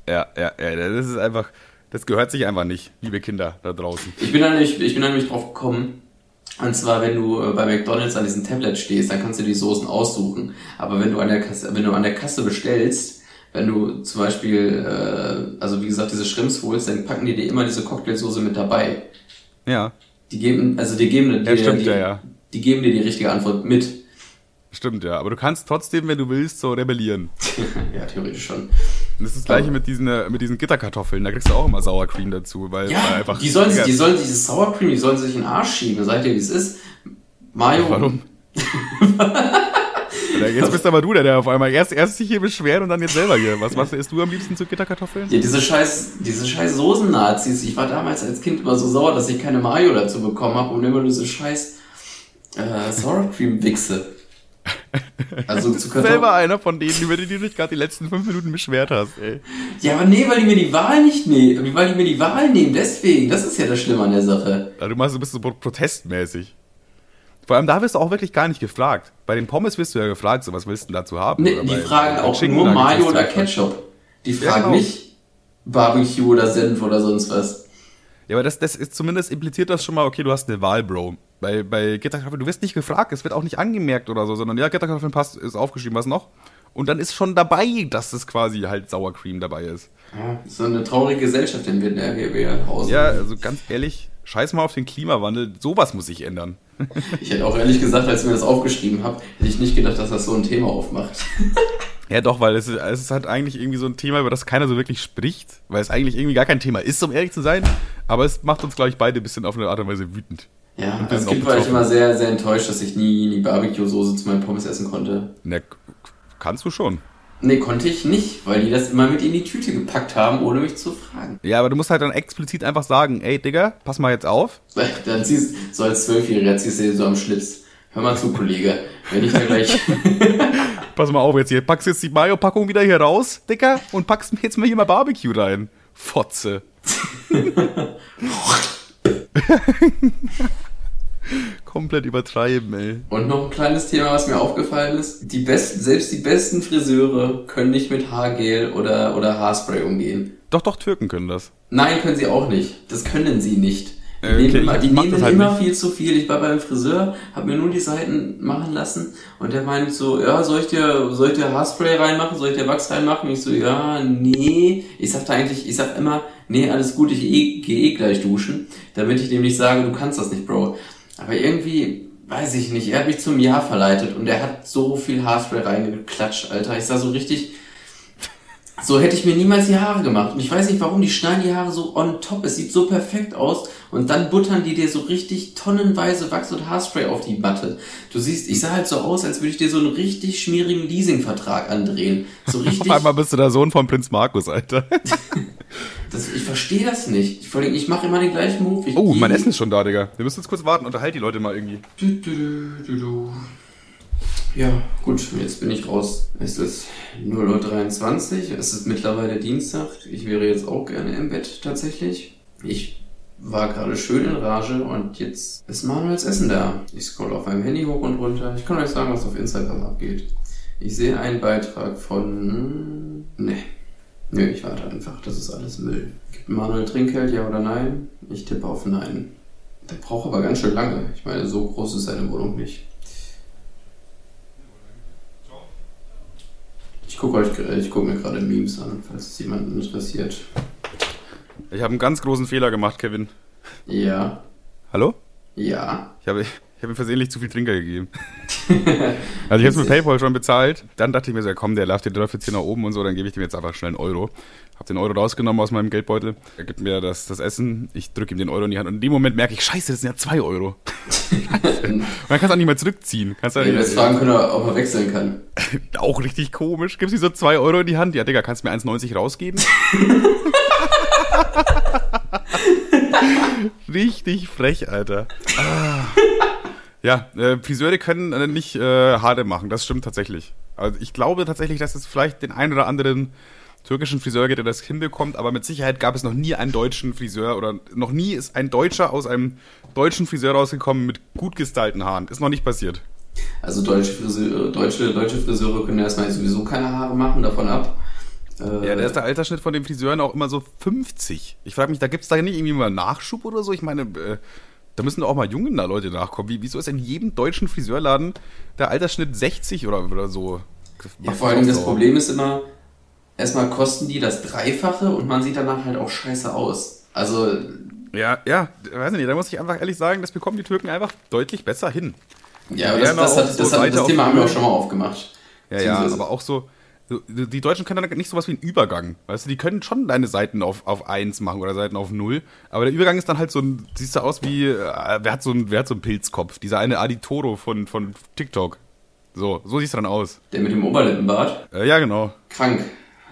Ja, ja, ja, das ist einfach, das gehört sich einfach nicht, liebe Kinder da draußen. Ich bin da nämlich, ich bin da nämlich drauf gekommen. Und zwar, wenn du äh, bei McDonalds an diesem Tablet stehst, dann kannst du die Soßen aussuchen. Aber wenn du an der Kasse, wenn du an der Kasse bestellst, wenn du zum Beispiel, äh, also wie gesagt, diese Shrimps holst, dann packen die dir immer diese Cocktailsoße mit dabei. Ja, Die geben, also die geben dir, Ja, stimmt, die, ja, ja. die geben dir die richtige Antwort mit. stimmt, ja. Aber du kannst trotzdem, wenn du willst, so rebellieren. ja, theoretisch schon. Und das ist das gleiche mit diesen, äh, mit diesen Gitterkartoffeln. Da kriegst du auch immer Sour Cream dazu, weil, weil Ja, einfach. die sollen, sich- die sollen dieses Sour Cream, die sollen sich in den Arsch schieben. Seid ihr, wie es ist? Mayo. Warum? Jetzt bist aber du der, der auf einmal erst, erst sich hier beschwert und dann jetzt selber hier. Was, was isst du am liebsten zu Gitterkartoffeln? Ja, diese scheiß, diese scheiß Soßen-Nazis. Ich war damals als Kind immer so sauer, dass ich keine Mayo dazu bekommen habe und immer diese scheiß äh, Sour Cream Wichse. Also zu Selber Kartoffeln. einer von denen, über die du dich gerade die letzten fünf Minuten beschwert hast, ey. Ja, aber nee, weil die mir die Wahl nicht nehmen. Weil die mir die Wahl nehmen, deswegen. Das ist ja das Schlimme an der Sache. Ja, du machst, du bist so pro- protestmäßig. Vor allem da wirst du auch wirklich gar nicht gefragt. Bei den Pommes wirst du ja gefragt, so was willst du denn dazu haben? Nee, die fragen auch Chicken nur Mayo oder. Ketchup. Die Ja, fragen genau. nicht Barbecue oder Senf oder sonst was. Ja, aber das, das ist zumindest impliziert das schon mal, okay, du hast eine Wahl, Bro. Bei, bei Gitterkartoffeln, du wirst nicht gefragt, es wird auch nicht angemerkt oder so, sondern ja, Gitterkartoffeln passt, ist aufgeschrieben, was noch? Und dann ist schon dabei, dass es quasi halt Sour Cream dabei ist. Ja, so eine traurige Gesellschaft, in der wir, wir hausen. Ja, also ganz ehrlich, scheiß mal auf den Klimawandel, sowas muss sich ändern. Ich hätte auch ehrlich gesagt, als ich mir das aufgeschrieben habe, hätte ich nicht gedacht, dass das so ein Thema aufmacht. Ja, doch, weil es ist, es ist halt eigentlich irgendwie so ein Thema, über das keiner so wirklich spricht, weil es eigentlich irgendwie gar kein Thema ist, um ehrlich zu sein. Aber es macht uns, glaube ich, beide ein bisschen auf eine Art und Weise wütend. Ja, Und als Kind war ich immer sehr, sehr enttäuscht, dass ich nie, nie Barbecue-Soße zu meinem Pommes essen konnte. K- kannst du schon. Nee, konnte ich nicht, weil die das immer mit in die Tüte gepackt haben, ohne mich zu fragen. Ja, aber du musst halt dann explizit einfach sagen, ey, Digga, pass mal jetzt auf. Dann ziehst so als Zwölfjähriger ziehst du dir so am Schlips. Hör mal zu, Kollege. Wenn ich da gleich. Pass mal auf jetzt hier. Packst jetzt die Mayo-Packung wieder hier raus, Digga, und packst mir jetzt mal hier mal Barbecue rein. Fotze. Komplett übertreiben, ey. Und noch ein kleines Thema, was mir aufgefallen ist. Die besten, selbst die besten Friseure können nicht mit Haargel oder, oder Haarspray umgehen. Doch, doch, Türken können das. Nein, können sie auch nicht. Das können sie nicht. Die okay, nehmen, immer, ich die nehmen das halt immer viel zu viel. Ich war beim Friseur, habe mir nur die Seiten machen lassen und der meint so, ja, soll ich dir, soll ich dir Haarspray reinmachen, soll ich dir Wachs reinmachen? Ich so, ja, nee. Ich sagte eigentlich, ich sag immer, nee, alles gut, ich eh, gehe eh gleich duschen, damit ich dem nicht sage, du kannst das nicht, Bro. Aber irgendwie, weiß ich nicht, er hat mich zum Ja verleitet und er hat so viel Haarspray reingeklatscht, Alter. Ich sah so richtig, so hätte ich mir niemals die Haare gemacht. Und ich weiß nicht warum, die schneiden die Haare so on top. Es sieht so perfekt aus. Und dann buttern die dir so richtig tonnenweise Wachs und Haarspray auf die Matte. Du siehst, ich sah halt so aus, als würde ich dir so einen richtig schmierigen Leasingvertrag andrehen. So richtig. Auf einmal bist du der Sohn von Prinz Markus, Alter. das, ich verstehe das nicht. Vor allem, ich mache immer den gleichen Move. Ich Oh, mein Essen ist schon da, Digga. Wir müssen jetzt kurz warten. Unterhalt die Leute mal irgendwie. Du, du, du. Ja, gut, jetzt bin ich raus. Es ist 0.23 Uhr, es ist mittlerweile Dienstag. Ich wäre jetzt auch gerne im Bett tatsächlich. Ich war gerade schön in Rage und jetzt ist Manuels Essen da. Ich scroll auf meinem Handy hoch und runter. Ich kann euch sagen, was auf Instagram abgeht. Ich sehe einen Beitrag von... Ne. Nö, ich warte einfach. Das ist alles Müll. Gibt Manuel Trinkgeld, ja oder nein? Ich tippe auf Nein. Der braucht aber ganz schön lange. Ich meine, so groß ist seine Wohnung nicht. Ich gucke euch, ich gucke mir gerade Memes an, falls es jemanden interessiert. Ich habe einen ganz großen Fehler gemacht, Kevin. Ja, Hallo? ja. Ich habe, Ich habe ihm versehentlich zu viel Trinker gegeben. also ich habe es mit PayPal schon bezahlt. Dann dachte ich mir so, komm, der läuft, der läuft jetzt hier nach oben und so, dann gebe ich dem jetzt einfach schnell einen Euro. Habe den Euro rausgenommen aus meinem Geldbeutel. Er gibt mir das, das Essen. Ich drücke ihm den Euro in die Hand. Und in dem Moment merke ich, scheiße, das sind ja zwei Euro. und dann kannst du auch nicht mehr zurückziehen. Kannst du Ja, hättest fragen können, ob man wechseln kann. auch richtig komisch. Gibst du so zwei Euro in die Hand? Ja, Digga, kannst du mir 1,90 rausgeben? Richtig frech, Alter. Ah. Ja, äh, Friseure können äh, nicht äh, Haare machen, das stimmt tatsächlich. Also ich glaube tatsächlich, dass es vielleicht den einen oder anderen türkischen Friseur gibt, der das hinbekommt, aber mit Sicherheit gab es noch nie einen deutschen Friseur oder noch nie ist ein Deutscher aus einem deutschen Friseur rausgekommen mit gut gestylten Haaren. Ist noch nicht passiert. Also deutsche Friseure, deutsche, deutsche Friseure können erstmal sowieso keine Haare machen, davon ab. Ja, da ist der Altersschnitt von den Friseuren auch immer so 50. Ich frage mich, da gibt es da nicht irgendwie mal Nachschub oder so? Ich meine, äh, da müssen doch auch mal junge Leute nachkommen. Wie, wieso ist in jedem deutschen Friseurladen der Altersschnitt 60 oder, oder so? Ja, vor allem das Problem ist immer, erstmal kosten die das Dreifache und man sieht danach halt auch scheiße aus. Also. Ja, ja, weiß nicht, da muss ich einfach ehrlich sagen, das bekommen die Türken einfach deutlich besser hin. Ja, aber das, das, hat, so das, hat, das Thema haben wir auch schon mal aufgemacht. Ja, ja, aber auch so, die Deutschen können dann nicht sowas wie einen Übergang. Weißt du, die können schon deine Seiten auf, auf 1 machen oder Seiten auf 0. Aber der Übergang ist dann halt so ein, siehst du aus wie, äh, wer hat so ein, wer hat so einen Pilzkopf? Dieser eine Aditoro von, von TikTok. So, so siehst du dann aus. Der mit dem Oberlippenbart? Äh, ja, genau. Krank.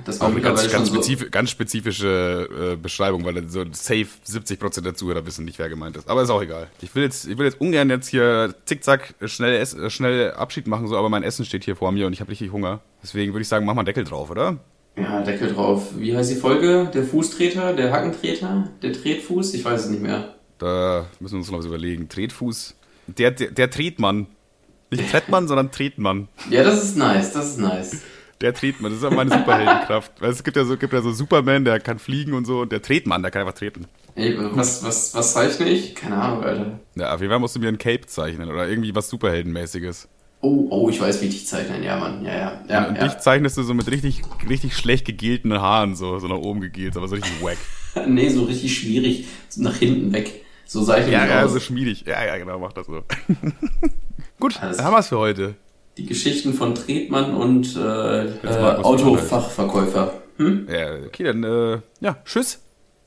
Das war auch eine ganz, ganz, spezif so. ganz spezifische äh, Beschreibung, weil so safe 70% der Zuhörer wissen nicht, wer gemeint ist. Aber ist auch egal. Ich will jetzt, ich will jetzt ungern jetzt hier zickzack schnell, äh, schnell Abschied machen, so, aber mein Essen steht hier vor mir und ich habe richtig Hunger. Deswegen würde ich sagen, mach mal Deckel drauf, oder? Ja, Deckel drauf. Wie heißt die Folge? Der Fußtreter, der Hackentreter, der Tretfuß? Ich weiß es nicht mehr. Da müssen wir uns noch was überlegen. Tretfuß. Der, der, der Tretmann. Nicht Trettmann, sondern Tretmann. Ja, das ist nice, das ist nice. Der Tretmann, das ist auch meine Superheldenkraft. Weil es gibt ja, so, gibt ja so Superman, der kann fliegen und so, und der Tretmann, der kann einfach treten. Ey, was, was, was zeichne ich? Keine Ahnung, Alter. Ja, auf jeden Fall musst du mir ein Cape zeichnen oder irgendwie was Superheldenmäßiges. Oh, oh, ich weiß, wie dich zeichnen, ja, Mann. Ja, ja. ja und ja. dich zeichnest du so mit richtig, richtig schlecht gegelten Haaren, so, so nach oben gegelt, aber so richtig wack. nee, so richtig schwierig, so nach hinten weg. So ja, ich Ja, aus. so schmiedig. Ja, ja, genau, mach das so. Gut, Alles dann haben wir es für heute. Die Geschichten von Tretmann und äh, äh, Autofachverkäufer. Hm? Ja, okay, dann, äh, ja, tschüss.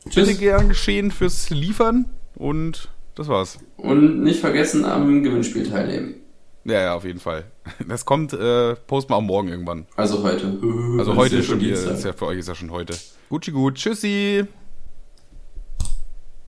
Tschüss. Bitte gern geschehen fürs Liefern und das war's. Und nicht vergessen, am Gewinnspiel teilnehmen. Ja, ja, auf jeden Fall. Das kommt, äh, posten wir auch morgen irgendwann. Also heute. Also heute ist schon, hier, ist ja für euch ist ja schon heute. Gucci gut, tschüssi.